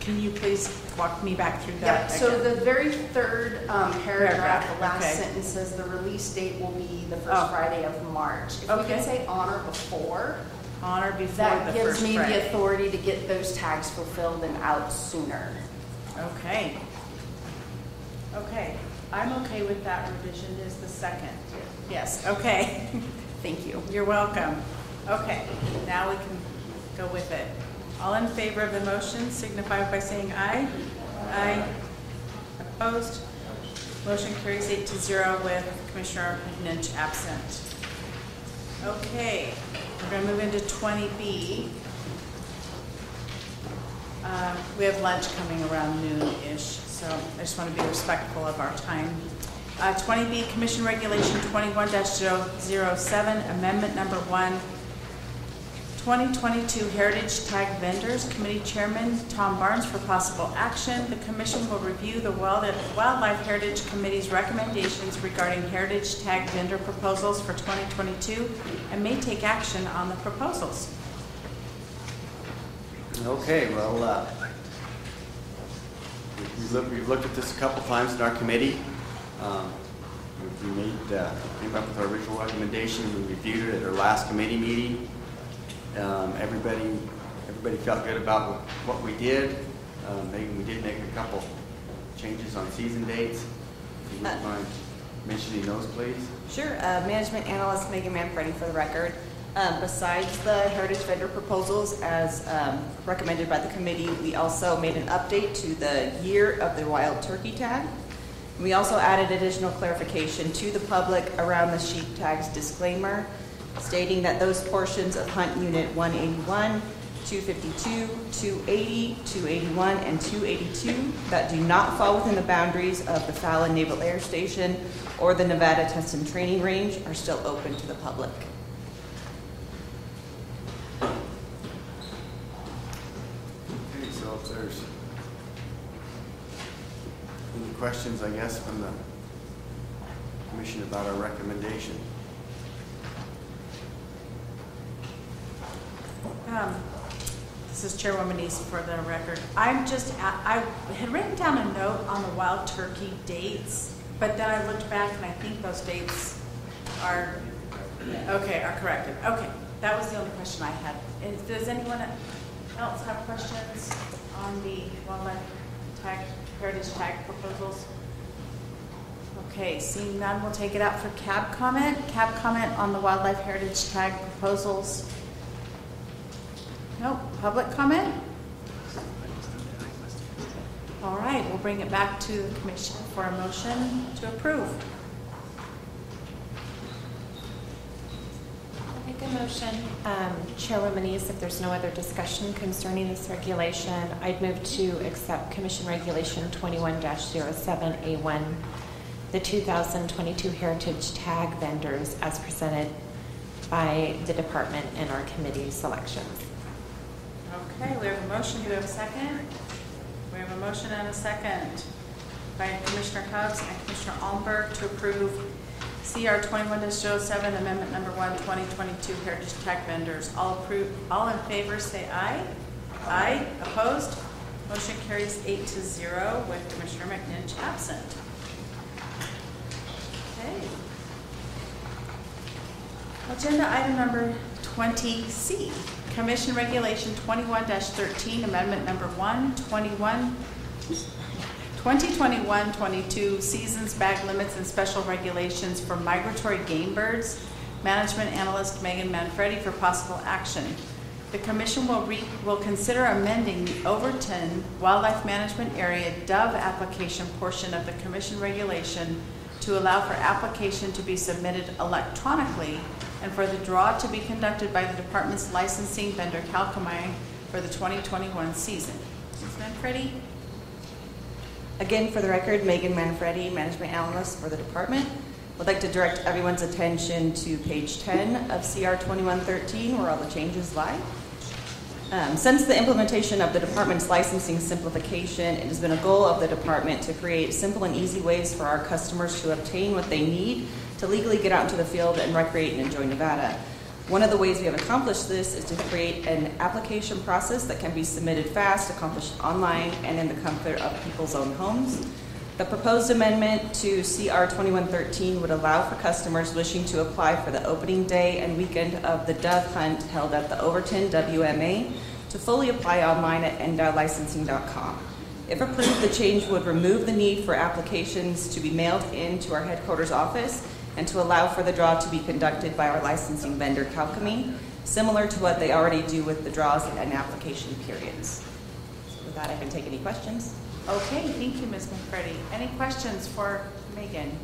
can you please walk me back through that? Yep, so again? the very third um, paragraph, the Paragraph, last okay. sentence says the release date will be the Oh. first Friday of March. If we Okay. can say on or before, On or before the that gives first me the Friday. authority to get those tags fulfilled and out sooner. Okay. Okay, I'm okay with that revision is the second. Yes, okay. Thank you. You're welcome. Okay, now we can go with it. All in favor of the motion signify by saying aye. Aye. Opposed? Motion carries eight to zero with Commissioner Lynch absent. Okay, we're going to move into twenty B. Um, We have lunch coming around noon-ish, so I just want to be respectful of our time. Uh, 20B, Commission Regulation 21-007, Amendment Number 1, 2022 Heritage Tag Vendors, Committee Chairman Tom Barnes for possible action. The commission will review the Wildlife Heritage Committee's recommendations regarding heritage tag vendor proposals for 2022 and may take action on the proposals. Okay, well, uh, we've looked, we've looked at this a couple times in our committee. Um, We made, uh, came up with our original recommendation, we reviewed it at our last committee meeting. Um, Everybody, everybody felt good about what- we did. Um, Maybe we did make a couple changes on season dates. If you wouldn't mind mentioning those, please. Sure. Uh, Management Analyst Megan Manfredi for the record. Um, Besides the heritage vendor proposals as um, recommended by the committee, we also made an update to the year of the wild turkey tag. We also added additional clarification to the public around the sheep tags disclaimer, stating that those portions of Hunt Unit 181, 252, 280, 281, and 282 that do not fall within the boundaries of the Fallon Naval Air Station or the Nevada Test and Training Range are still open to the public. Questions, I guess, from the commission about our recommendation? Um, This is Chairwoman East for the record. I'm just, I had written down a note on the wild turkey dates, but then I looked back and I think those dates are, okay, are corrected. Okay, that was the only question I had. Is- Does anyone else have questions on the wildlife tag, heritage tag proposals? Okay, seeing none, we'll take it out for CAB comment. CAB comment on the wildlife heritage tag proposals. Nope, public comment? All right, we'll bring it back to the commission for a motion to approve. Motion, um, Chairwoman East, if there's no other discussion concerning this regulation, I'd move to accept Commission Regulation 21-07A1, the 2022 Heritage Tag Vendors as presented by the department in our committee selections. Okay, we have a motion. Do we have a second? We have a motion and a second by Commissioner Hubbs and Commissioner Almberg to approve CR 21-07, Amendment Number 1, 2022 Heritage Tag Vendors. All all in favor, say aye. Aye. Opposed? Motion carries eight to zero with Commissioner McNinch absent. Okay. Agenda item number 20C, Commission Regulation 21-13, Amendment Number 1, 21, 2021-22 Seasons, Bag Limits, and Special Regulations for Migratory Game Birds. Management Analyst Megan Manfredi for possible action. The commission will will consider amending the Overton Wildlife Management Area Dove application portion of the commission regulation to allow for application to be submitted electronically and for the draw to be conducted by the department's licensing vendor Kalkomey for the 2021 season. Ms. Manfredi? Again, for the record, Megan Manfredi, Management Analyst for the department. Would like to direct everyone's attention to page 10 of CR 2113, where all the changes lie. Um, Since the implementation of the department's licensing simplification, it has been a goal of the department to create simple and easy ways for our customers to obtain what they need to legally get out into the field and recreate and enjoy Nevada. One of the ways we have accomplished this is to create an application process that can be submitted fast, accomplished online, and in the comfort of people's own homes. The proposed amendment to CR 2113 would allow for customers wishing to apply for the opening day and weekend of the dove hunt held at the Overton WMA to fully apply online at ndowlicensing.com. If approved, the change would remove the need for applications to be mailed in to our headquarters office and to allow for the draw to be conducted by our licensing vendor, Kalkomey, similar to what they already do with the draws and application periods. So With that, I can take any questions. Okay, thank you, Ms. McCready. Any questions for Megan?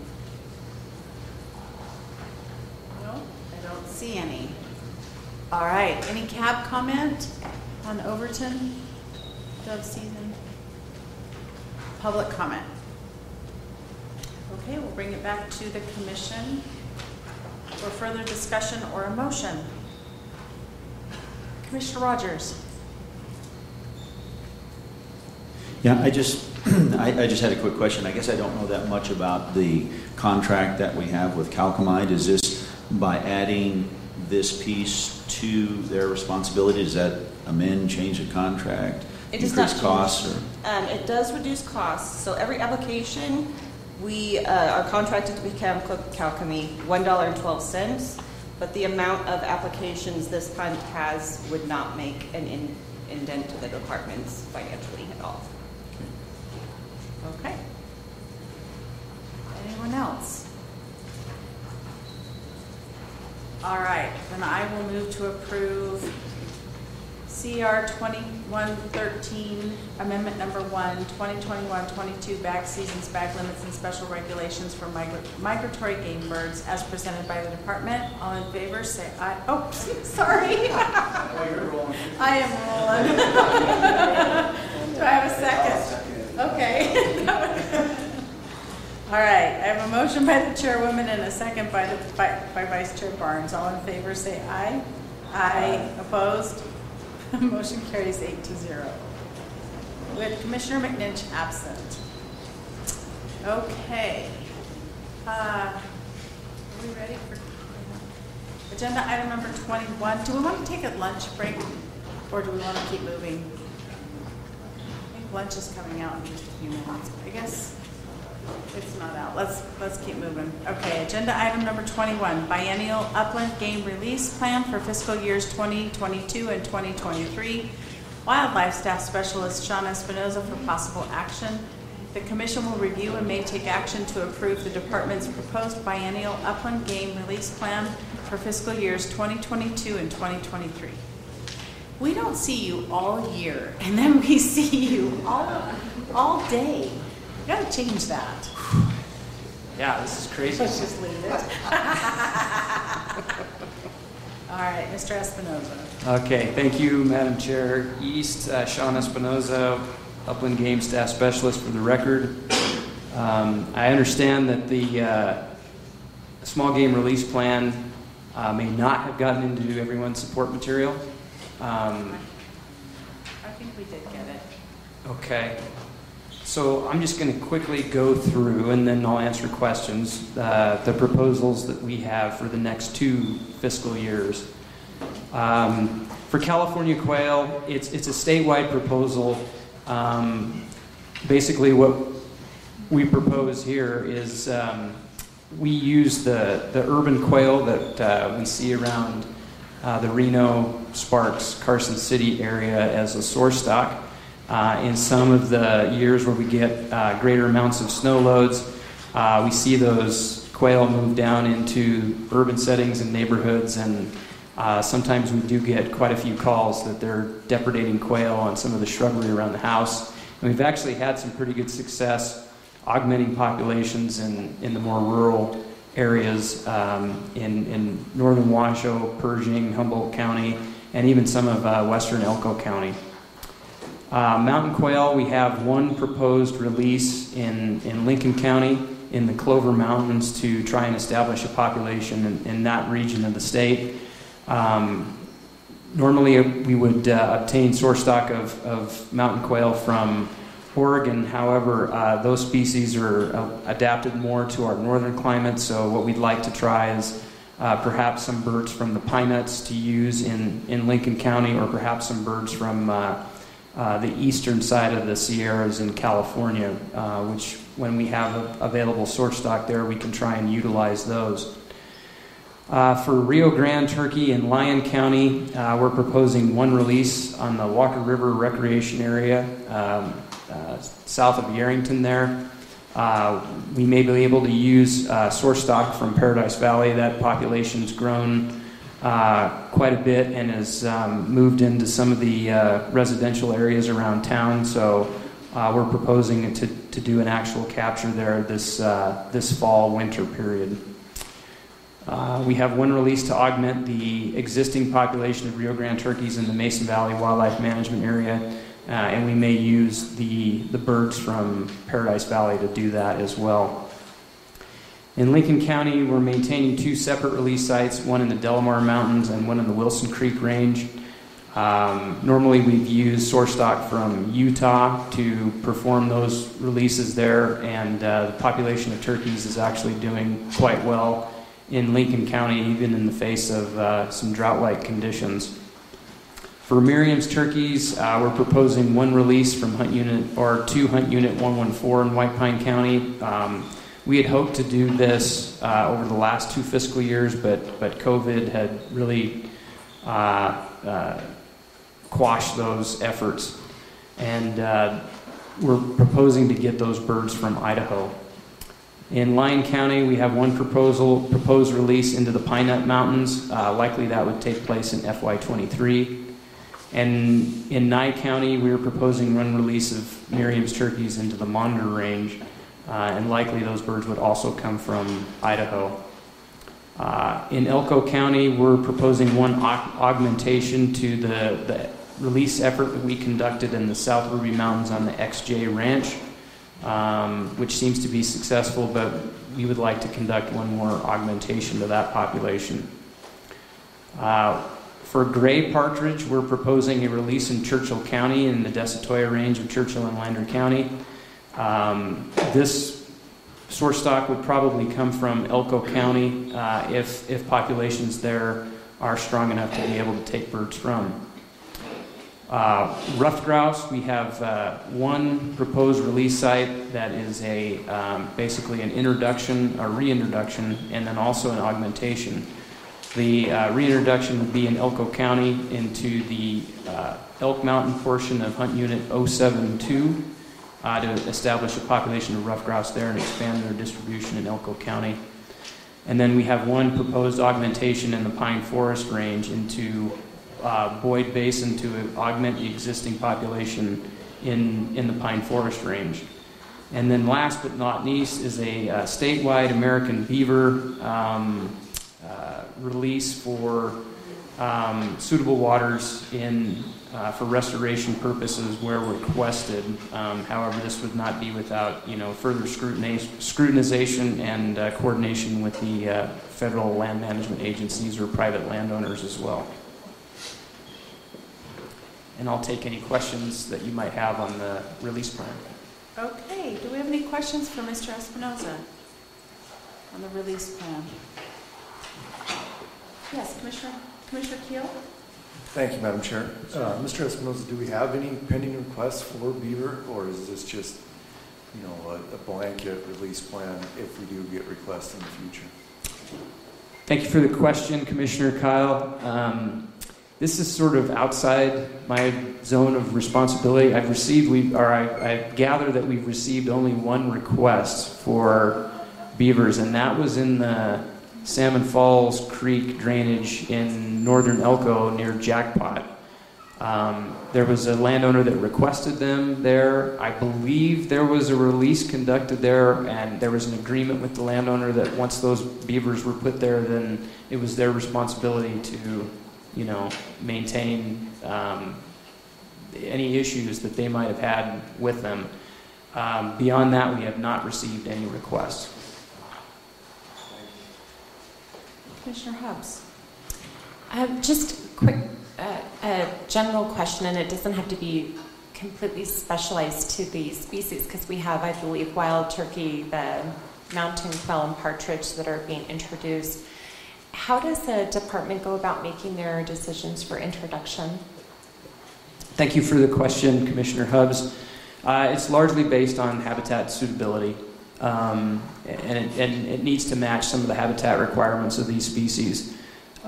No, I don't see any. All right, any CAB comment on Overton dove season? Public comment? Okay, we'll bring it back to the commission for further discussion or a motion. Commissioner Rogers? Yeah, I just, I, I just had a quick question. I guess I don't know that much about the contract that we have with Kalkomey. Is this by adding this piece to their responsibility? Does that amend, change the contract, It increase costs? Or? Um, it does reduce costs. So every application, we uh, are contracted to become and twelve cents. But the amount of applications this fund has would not make an in- indent to the departments financially at all. Okay. Anyone else? All right, then I will move to approve CR 2113, Amendment Number 1, 2021-22 Bag Seasons, Bag Limits, and Special Regulations for migra- Migratory Game Birds as presented by the department. All in favor, say aye. Oh, sorry. oh, you're rolling. I am rolling. Do I have a second? Okay. All right, I have a motion by the chairwoman and a second by the, by by Vice Chair Barnes. All in favor, say aye. Aye. Opposed? Motion carries eight to zero. With Commissioner McNinch absent. Okay. Uh, Are we ready for? Agenda item number 21. Do we want to take a lunch break or do we want to keep moving? I think lunch is coming out in just a few minutes. I guess It's not out. Let's, let's keep moving. Okay, agenda item number 21, biennial upland game release plan for fiscal years 2022 and 2023. Wildlife Staff Specialist Sean Espinoza for possible action. The commission will review and may take action to approve the department's proposed biennial upland game release plan for fiscal years 2022 and 2023. We don't see you all year, and then we see you all, all day. We gotta change that. Yeah, this is crazy. Let's just leave it. All right, Mr. Espinoza. Okay, thank you, Madam Chair. East, uh, Sean Espinoza, Upland Game Staff Specialist for the record. Um, I understand that the uh, small game release plan uh, may not have gotten into everyone's support material. Um, I think we did get it. Okay. So I'm just going to quickly go through, and then I'll answer questions, uh, the proposals that we have for the next two fiscal years. Um, For California quail, it's, it's a statewide proposal. Um, Basically, what we propose here is um, we use the, the urban quail that uh, we see around uh, the Reno, Sparks, Carson City area as a source stock. Uh, in some of the years where we get uh, greater amounts of snow loads, uh, we see those quail move down into urban settings and neighborhoods, and uh, sometimes we do get quite a few calls that they're depredating quail on some of the shrubbery around the house. And we've actually had some pretty good success augmenting populations in, in the more rural areas um, in, in northern Washoe, Pershing, Humboldt County, and even some of uh, western Elko County. Uh, mountain quail, we have one proposed release in, in Lincoln County in the Clover Mountains to try and establish a population in, in that region of the state. Um, normally, we would uh, obtain source stock of, of mountain quail from Oregon. However, uh, those species are uh, adapted more to our northern climate, so what we'd like to try is uh, perhaps some birds from the pine nuts to use in, in Lincoln County, or perhaps some birds from uh, the eastern side of the Sierras in California, uh, which when we have available source stock there, we can try and utilize those. Uh, for Rio Grande turkey in Lyon County, uh, we're proposing one release on the Walker River Recreation Area um, uh, south of Yerington there. We may be able to use source stock from Paradise Valley. That population's grown uh, quite a bit and has um, moved into some of the uh, residential areas around town. So uh, we're proposing to, to do an actual capture there this, uh, this fall winter period. Uh, we have one release to augment the existing population of Rio Grande turkeys in the Mason Valley Wildlife Management Area, and we may use the, the birds from Paradise Valley to do that as well. In Lincoln County, we're maintaining two separate release sites, one in the Delamar Mountains and one in the Wilson Creek Range. Um, normally, we've used source stock from Utah to perform those releases there, and uh, the population of turkeys is actually doing quite well in Lincoln County, even in the face of uh, some drought-like conditions. For Merriam's turkeys, uh, we're proposing one release from Hunt Unit or two Hunt Unit 114 in White Pine County. Um, we had hoped to do this uh, over the last two fiscal years, but but COVID had really uh, uh, quashed those efforts, and uh, we're proposing to get those birds from Idaho. In Lyon County, we have one proposal proposed release into the Pine Nut Mountains. Uh, likely that would take place in FY23. And in Nye County, we are proposing one release of Merriam's turkeys into the Monitor Range, uh, and likely those birds would also come from Idaho. Uh, in Elko County, we're proposing one aug- augmentation to the, the release effort that we conducted in the South Ruby Mountains on the XJ Ranch, um, which seems to be successful, but we would like to conduct one more augmentation to that population. Uh, for gray partridge, we're proposing a release in Churchill County in the Desatoya range of Churchill and Lander County. Um, this source stock would probably come from Elko County uh, if, if populations there are strong enough to be able to take birds from. Uh, Ruffed grouse, we have uh, one proposed release site that is a, um, basically an introduction, a reintroduction, and then also an augmentation. The uh, reintroduction would be in Elko County into the uh, Elk Mountain portion of Hunt Unit 072 uh, to establish a population of ruffed grouse there and expand their distribution in Elko County. And then we have one proposed augmentation in the Pine Forest Range into uh, Boyd Basin to augment the existing population in, in the Pine Forest Range. And then last but not least is a uh, statewide American beaver um, uh, release for um, suitable waters in, uh, for restoration purposes where requested. Um, However, this would not be without, you know, further scrutiniz- scrutinization and uh, coordination with the uh, federal land management agencies or private landowners as well. And I'll take any questions that you might have on the release plan. Okay, do we have any questions for Mr. Espinoza on the release plan? Yes, Commissioner, Commissioner Kiel? Thank you, Madam Chair. Uh, Mr. Espinoza, do we have any pending requests for beaver, or is this just, you know, a a blanket release plan if we do get requests in the future? Thank you for the question, Commissioner Kyle. Um, This is sort of outside my zone of responsibility. I've received, we, or I, I gather that we've received only one request for beavers, and that was in the Salmon Falls Creek drainage in northern Elko near Jackpot. Um, there was a landowner that requested them there. I believe there was a release conducted there, and there was an agreement with the landowner that once those beavers were put there, then it was their responsibility to, you know, maintain um, any issues that they might have had with them. Um, beyond that, we have not received any requests. Commissioner Hubbs? Um, just quick, uh, a general question, and it doesn't have to be completely specialized to the species, because we have, I believe, wild turkey, the mountain quail, and partridge that are being introduced. How does the department go about making their decisions for introduction? Thank you for the question, Commissioner Hubbs. Uh, it's largely based on habitat suitability, um, and, it, and it needs to match some of the habitat requirements of these species.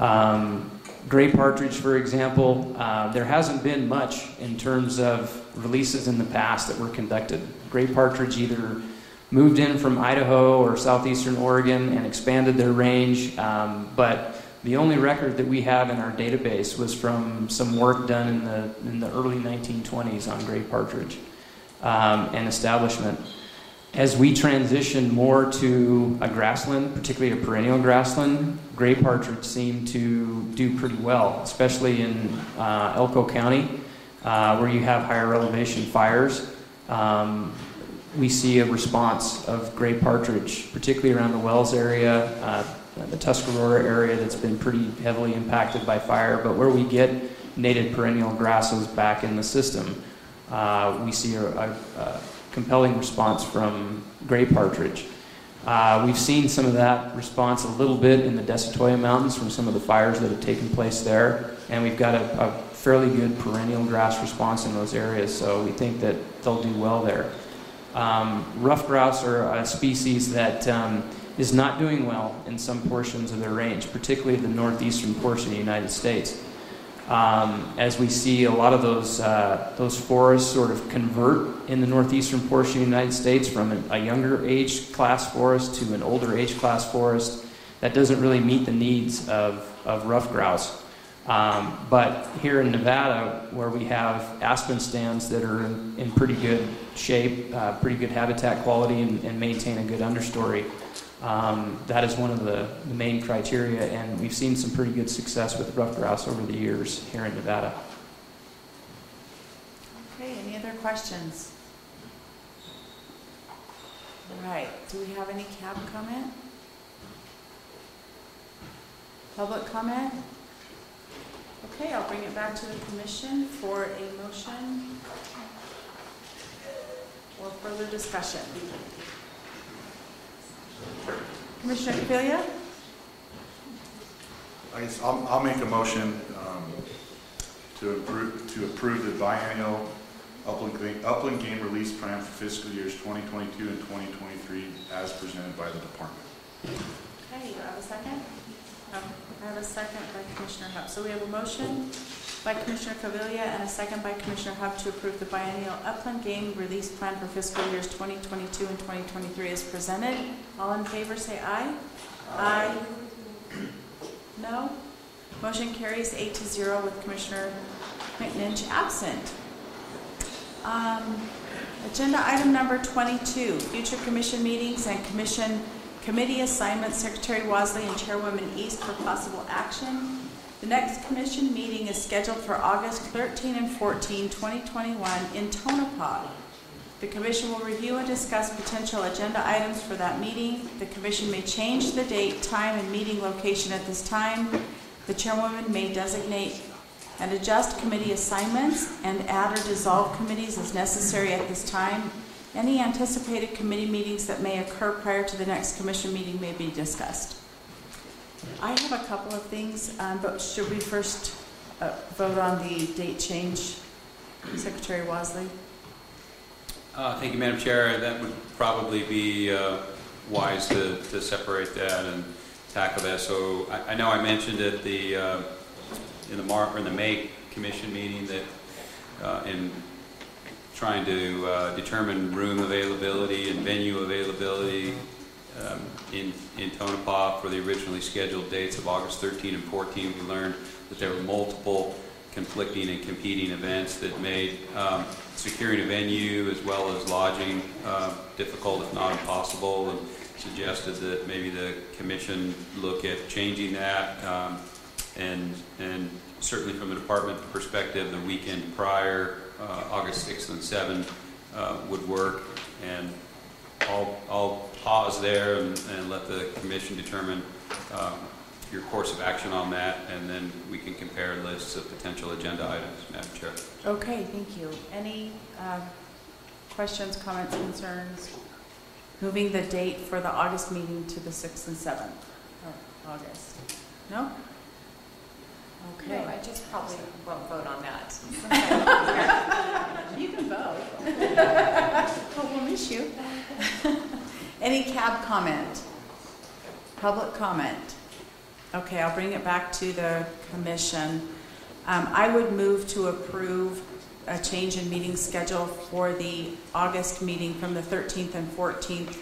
Um, gray partridge, for example, uh, there hasn't been much in terms of releases in the past that were conducted. Gray partridge either moved in from Idaho or southeastern Oregon and expanded their range, um, but the only record that we have in our database was from some work done in the, in the early 1920s on gray partridge um, and establishment. As we transition more to a grassland, particularly a perennial grassland, gray partridge seem to do pretty well, especially in uh, Elko County, uh, where you have higher elevation fires. Um, we see a response of gray partridge, particularly around the Wells area, uh, the Tuscarora area that's been pretty heavily impacted by fire. But where we get native perennial grasses back in the system, uh, we see a, a, a compelling response from gray partridge. Uh, we've seen some of that response a little bit in the Desatoya Mountains from some of the fires that have taken place there, and we've got a, a fairly good perennial grass response in those areas, so we think that they'll do well there. Um, ruffed grouse are a species that um, is not doing well in some portions of their range, particularly the northeastern portion of the United States. Um, as we see a lot of those, uh, those forests sort of convert in the northeastern portion of the United States from a, a younger age class forest to an older age class forest, that doesn't really meet the needs of, of ruffed grouse. Um, but here in Nevada, where we have aspen stands that are in, in pretty good shape, uh, pretty good habitat quality, and, and maintain a good understory, um, that is one of the, the main criteria, and we've seen some pretty good success with ruffed grouse over the years here in Nevada. Okay, any other questions? All right, do we have any CAB comment? Public comment? Okay, I'll bring it back to the commission for a motion or further discussion. Commissioner Caviglia? I guess I'll, I'll make a motion um, to approve, to approve the biennial Upland, Ga- Upland Game Release Plan for fiscal years 2022 and 2023 as presented by the department. Okay, you have a second? Um, I have a second by Commissioner Hub. So we have a motion by Commissioner Caviglia and a second by Commissioner Hub to approve the biennial upland game release plan for fiscal years 2022 and 2023 as presented. All in favor, say aye. Aye. No? Motion carries eight to zero with Commissioner McNinch absent. Um, Agenda item number 22, future commission meetings and commission committee assignments, Secretary Wasley and Chairwoman East for possible action. The next commission meeting is scheduled for August 13 and 14, 2021 in Tonopah. The commission will review and discuss potential agenda items for that meeting. The commission may change the date, time, and meeting location at this time. The chairwoman may designate and adjust committee assignments and add or dissolve committees as necessary at this time. Any anticipated committee meetings that may occur prior to the next commission meeting may be discussed. I have a couple of things, um, but should we first uh, vote on the date change? Secretary Wasley? Uh, Thank you, Madam Chair. That would probably be uh, wise to to separate that and tackle that. So I I know I mentioned at the, uh, in the Mar, in the May commission meeting that uh, in trying to uh, determine room availability and venue availability um, in in Tonopah for the originally scheduled dates of August 13 and 14, we learned that there were multiple conflicting and competing events that made um, securing a venue as well as lodging uh, difficult, if not impossible, and suggested that maybe the commission look at changing that. Um, and, and certainly from a department perspective, the weekend prior, uh, August 6th and 7th, uh, would work. And I'll, I'll pause there and, and let the commission determine um, your course of action on that, and then we can compare lists of potential agenda items, Madam Chair. Okay, thank you. Any uh, questions, comments, concerns? Moving the date for the August meeting to the 6th and 7th of August? No? Okay. No, I just probably won't vote on that. You can vote. Oh, we'll miss you. Any CAB comment? Public comment? Okay, I'll bring it back to the commission. Um, I would move to approve a change in meeting schedule for the August meeting from the 13th and 14th,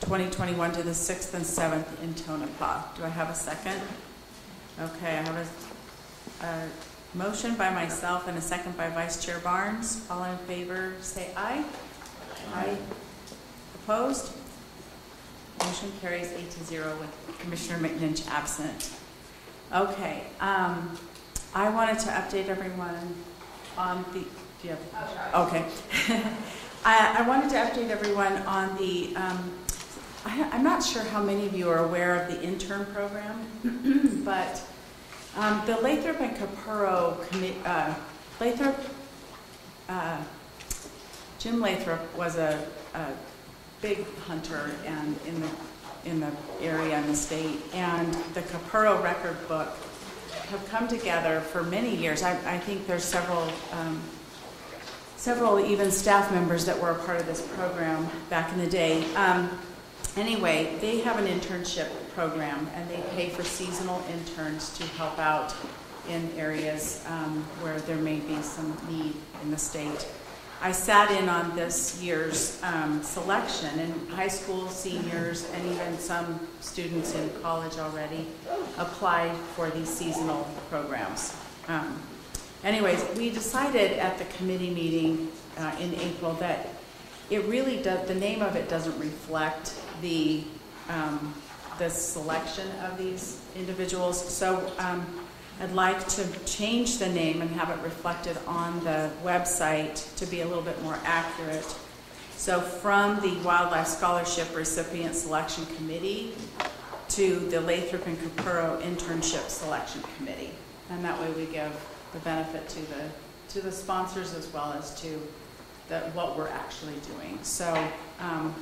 2021 to the 6th and 7th in Tonopah. Do I have a second? Okay, I have a a motion by myself and a second by Vice Chair Barnes. All in favor, say aye. Aye. Opposed? Motion carries eight to zero with Commissioner McNinch absent. Okay, um, I wanted to update everyone on the, do you have? Okay. I, I wanted to update everyone on the, um, I, I'm not sure how many of you are aware of the intern program, but um, the Lathrop and Capurro uh, Lathrop, uh, Jim Lathrop was a, a big hunter and in the, in the area in the state. And the Capurro record book have come together for many years. I, I think there's several, um, several even staff members that were a part of this program back in the day. Um, anyway, they have an internship program and they pay for seasonal interns to help out in areas um, where there may be some need in the state. I sat in on this year's um, selection, and high school seniors and even some students in college already applied for these seasonal programs. Um, anyways, we decided at the committee meeting uh, in April that it really does, the name of it doesn't reflect the, um, the selection of these individuals. So um, I'd like to change the name and have it reflected on the website to be a little bit more accurate. So from the Wildlife Scholarship Recipient Selection Committee to the Lathrop and Capurro Internship Selection Committee. And that way we give the benefit to the, to the sponsors as well as to the, what we're actually doing. So um,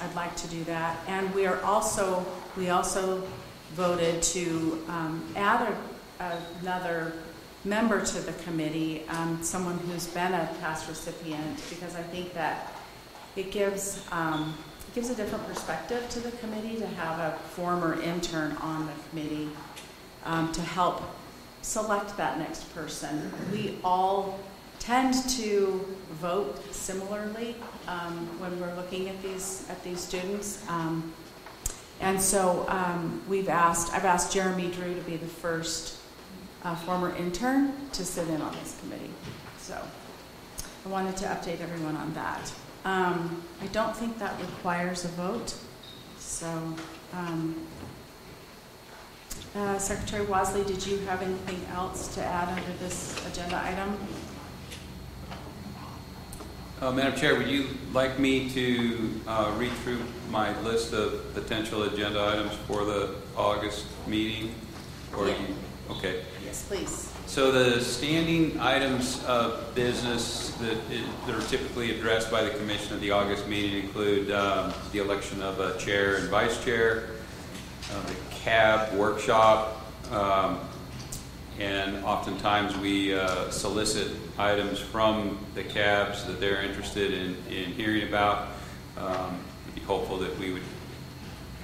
I'd like to do that. And we are also, we also voted to um, add a, another member to the committee, um, someone who's been a past recipient, because I think that it gives, um, it gives a different perspective to the committee to have a former intern on the committee um, to help select that next person. We all tend to vote similarly um, when we're looking at these at these students. Um, and so um, we've asked, I've asked Jeremy Drew to be the first uh, former intern to sit in on this committee. So I wanted to update everyone on that. Um, I don't think that requires a vote. So, um, uh, Secretary Wasley, did you have anything else to add under this agenda item? Uh, Madam Chair, would you like me to uh, read through my list of potential agenda items for the August meeting? Or Yeah. you, okay. Yes, please. So the standing items of business that, that are typically addressed by the commission at the August meeting include um, the election of a chair and vice chair, uh, the CAB workshop, um, and oftentimes we uh, solicit items from the CABs that they're interested in, in hearing about. Um, be hopeful that we would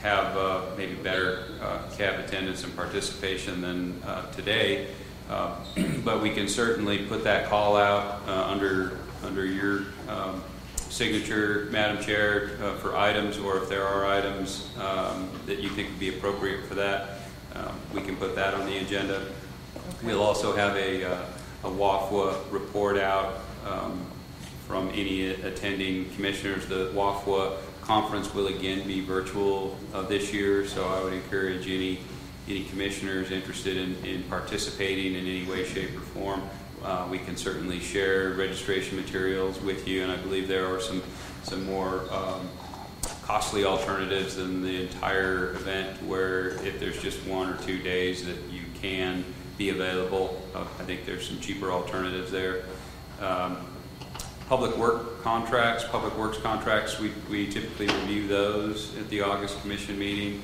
have uh, maybe better uh, CAB attendance and participation than uh, today. Uh, But we can certainly put that call out uh, under, under your um, signature, Madam Chair, uh, for items, or if there are items um, that you think would be appropriate for that, um, we can put that on the agenda. We'll also have a, uh, a WAFWA report out um, from any attending commissioners. The WAFWA conference will again be virtual uh, this year, so I would encourage any, any commissioners interested in, in participating in any way, shape, or form. Uh, We can certainly share registration materials with you, and I believe there are some, some more um, costly alternatives than the entire event where if there's just one or two days that you can be available. Uh, I think there's some cheaper alternatives there. Um, Public work contracts, public works contracts, we, we typically review those at the August commission meeting.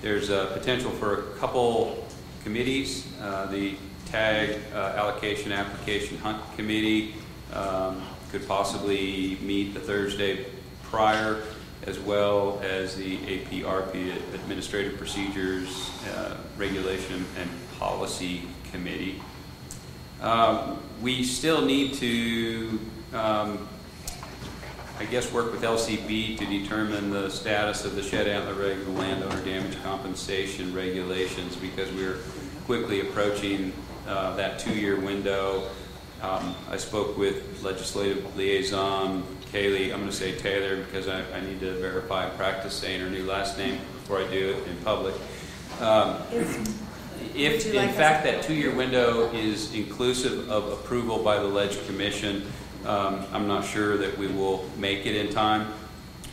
There's a potential for a couple committees, uh, the TAG uh, Allocation Application Hunt Committee um, could possibly meet the Thursday prior, as well as the APRP Administrative Procedures uh, Regulation and Policy Committee. Um, We still need to, um, I guess, work with LCB to determine the status of the shed antler reg, the landowner damage compensation regulations, because we're quickly approaching uh, that two-year window. Um, I spoke with legislative liaison Kaylee, I'm going to say Taylor, because I I need to verify and practice saying her new last name before I do it in public. Um, if, like in us- fact, that two-year window is inclusive of approval by the Ledge Commission, um, I'm not sure that we will make it in time.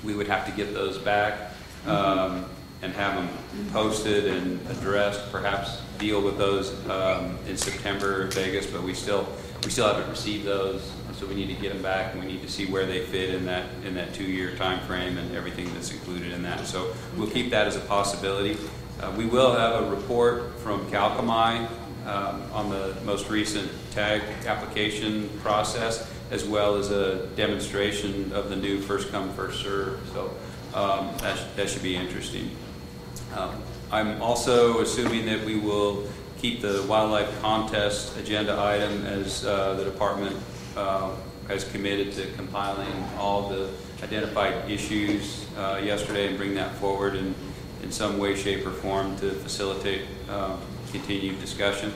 We would have to get those back um, and have them posted and addressed, perhaps deal with those um, in September in Vegas, but we still, we still haven't received those, so we need to get them back, and we need to see where they fit in that, in that two-year time frame and everything that's included in that. So we'll keep that as a possibility. Uh, We will have a report from Kalkomey um, on the most recent tag application process, as well as a demonstration of the new first come, first serve. So um, that sh- that should be interesting. Um, I'm also assuming that we will keep the wildlife contest agenda item as uh, the department uh, has committed to compiling all the identified issues uh, yesterday and bring that forward in, in some way, shape, or form to facilitate uh, continued discussion.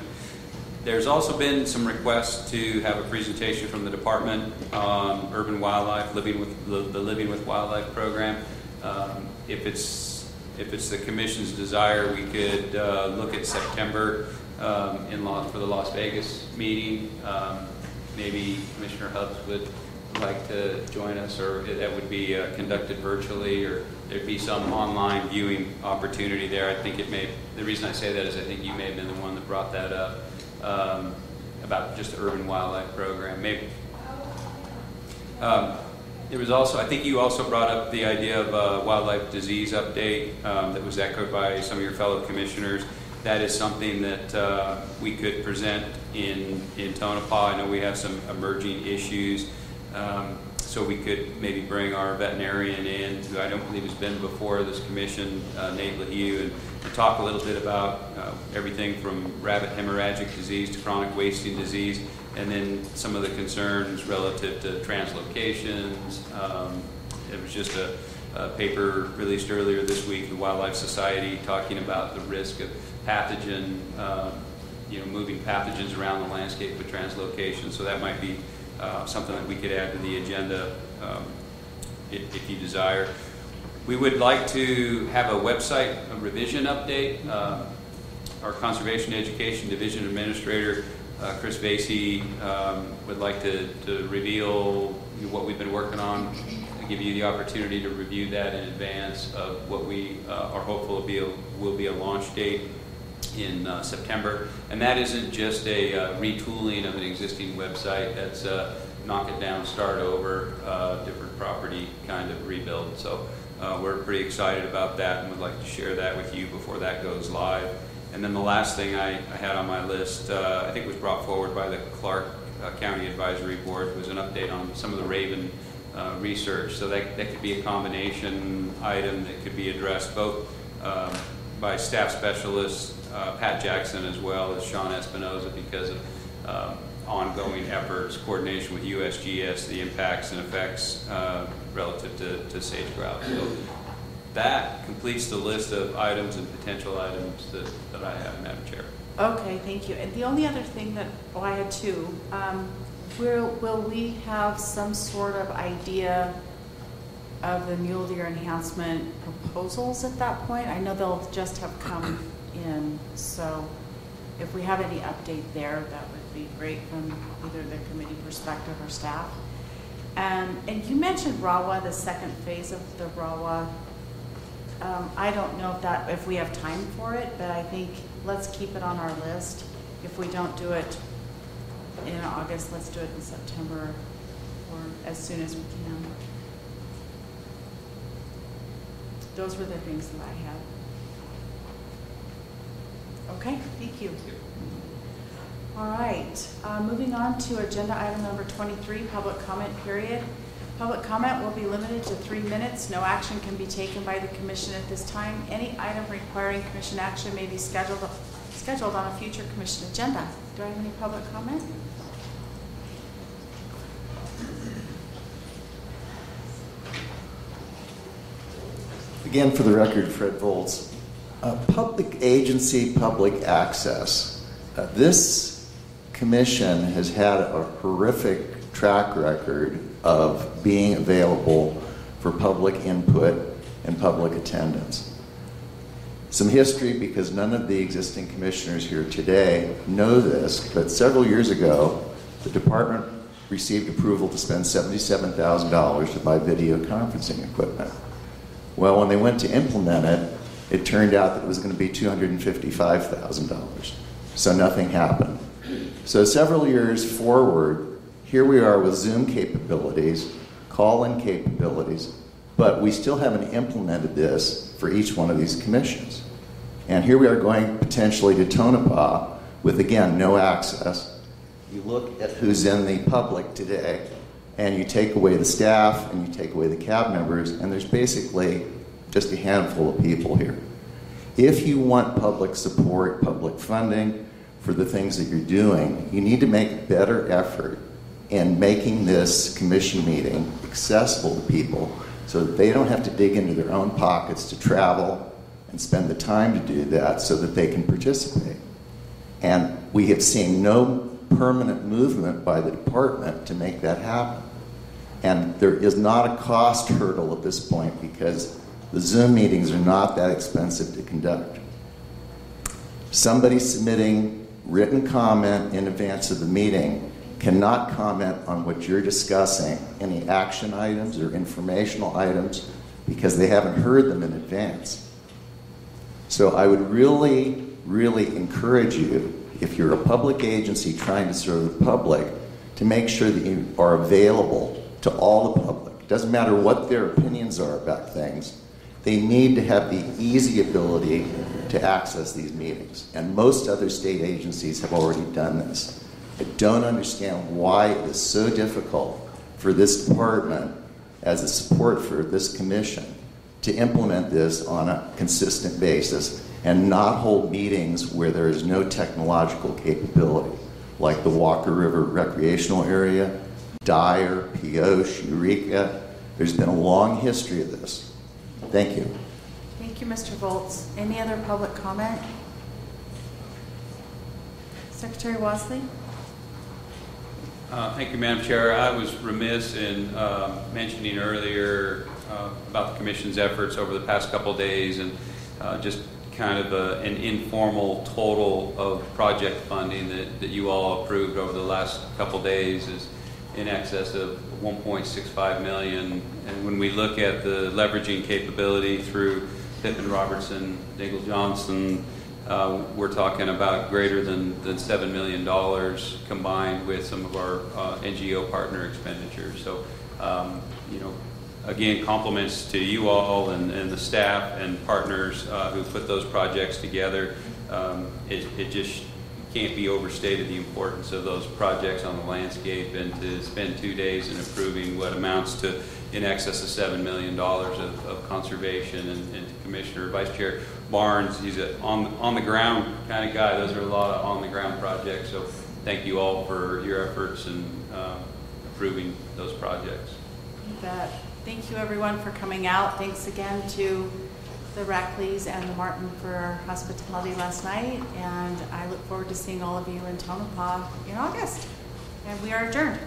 There's also been some requests to have a presentation from the department on urban wildlife, living with, the Living with Wildlife program. Um, If it's, if it's the commission's desire, we could uh, look at September um, in for the Las Vegas meeting. Um, Maybe Commissioner Hubbs would like to join us, or that would be uh, conducted virtually, or there'd be some online viewing opportunity there. I think it may, the reason I say that is I think you may have been the one that brought that up, um, about just the urban wildlife program. Maybe, um, There was also, I think you also brought up the idea of a wildlife disease update um, that was echoed by some of your fellow commissioners. that is something that uh, we could present in, in Tonopah. I know we have some emerging issues. Um, so we could maybe bring our veterinarian in, who I don't believe has been before this commission, uh, Nate LaHue, and, talk a little bit about uh, everything from rabbit hemorrhagic disease to chronic wasting disease, and then some of the concerns relative to translocations. Um, it was just a, a paper released earlier this week, the Wildlife Society, talking about the risk of pathogen, uh, you know, moving pathogens around the landscape with translocation. So that might be uh, something that we could add to the agenda um, if, if you desire. We would like to have a website a revision update. Uh, our Conservation Education Division Administrator, uh, Chris Vasey, um, would like to, to reveal what we've been working on, and give you the opportunity to review that in advance of what we uh, are hopeful will be a, will be a launch date in uh, September. And that isn't just a uh, retooling of an existing website, that's a knock it down, start over, uh, different property kind of rebuild. So uh, we're pretty excited about that and would like to share that with you before that goes live. And then the last thing I, I had on my list, uh, I think was brought forward by the Clark uh, County Advisory Board, was an update on some of the Raven research. So that, that could be a combination item that could be addressed both um, by staff specialists uh, Pat Jackson as well as Sean Espinoza because of um, ongoing efforts, coordination with USGS, the impacts and effects uh, relative to, to sage grouse. So that completes the list of items and potential items that, that I have, Madam Chair. Okay, thank you. And the only other thing that, oh, I had two. Um, will, will we have some sort of idea of the mule deer enhancement proposals at that point? I know they'll just have come in. So if we have any update there, that would be great from either the committee perspective or staff. Um, and you mentioned RAWA, the second phase of the RAWA. Um, I don't know if that if we have time for it, but I think let's keep it on our list. If we don't do it in August, let's do it in September or as soon as we can. Those were the things that I had. Okay, thank you. All right, uh, moving on to agenda item number 23, public comment period. Public comment will be limited to three minutes. No action can be taken by the commission at this time. Any item requiring commission action may be scheduled, scheduled on a future commission agenda. Do I have any public comment? Again, for the record, Fred Voltz. Uh, public agency, public access. Uh, this commission has had a horrific track record of being available for public input and public attendance. Some history because none of the existing commissioners here today know this, but several years ago, the department received approval to spend $77,000 to buy video conferencing equipment. Well, when they went to implement it, it turned out that it was going to be $255,000. So nothing happened. So several years forward, here we are with Zoom capabilities, call in capabilities, but we still haven't implemented this for each one of these commissions. And here we are going potentially to Tonopah with, again, no access. You look at who's in the public today, and you take away the staff and you take away the CAB members, and there's basically just a handful of people here. If you want public support, public funding for the things that you're doing, you need to make better effort in making this commission meeting accessible to people so that they don't have to dig into their own pockets to travel and spend the time to do that so that they can participate. And we have seen no permanent movement by the department to make that happen. And there is not a cost hurdle at this point because the Zoom meetings are not that expensive to conduct. Somebody submitting written comment in advance of the meeting cannot comment on what you're discussing, any action items or informational items, because they haven't heard them in advance. So I would really, really encourage you, if you're a public agency trying to serve the public, to make sure that you are available to all the public. It doesn't matter what their opinions are about things they need to have the easy ability to access these meetings. And most other state agencies have already done this. I don't understand why it is so difficult for this department, as a support for this commission, to implement this on a consistent basis and not hold meetings where there is no technological capability, like the Walker River Recreational Area, Dyer, Pioche, Eureka. There's been a long history of this. Thank you. Thank you, Mr. Voltz. Any other public comment? Secretary Wasley? Uh, Thank you, Madam Chair. I was remiss in um, mentioning earlier uh, about the commission's efforts over the past couple of days and uh, just kind of a- an informal total of project funding that that you all approved over the last couple of days is in excess of 1.65 million. And when we look at the leveraging capability through Pittman Robertson, Dingell Johnson, uh, we're talking about greater than, than $7 million combined with some of our uh, NGO partner expenditures. So, um, you know, again, compliments to you all and, and the staff and partners uh, who put those projects together. Um, it, it just can't be overstated the importance of those projects on the landscape and to spend two days in approving what amounts to in excess of $7 million of, of conservation and, and Commissioner Vice Chair Barnes, he's a on, on the ground kind of guy. Those are a lot of on the ground projects. So thank you all for your efforts in uh, approving those projects. You bet. Thank you, everyone, for coming out. Thanks again to the Rackleys and the Martin for hospitality last night. And I look forward to seeing all of you in Tonopah in August. And we are adjourned.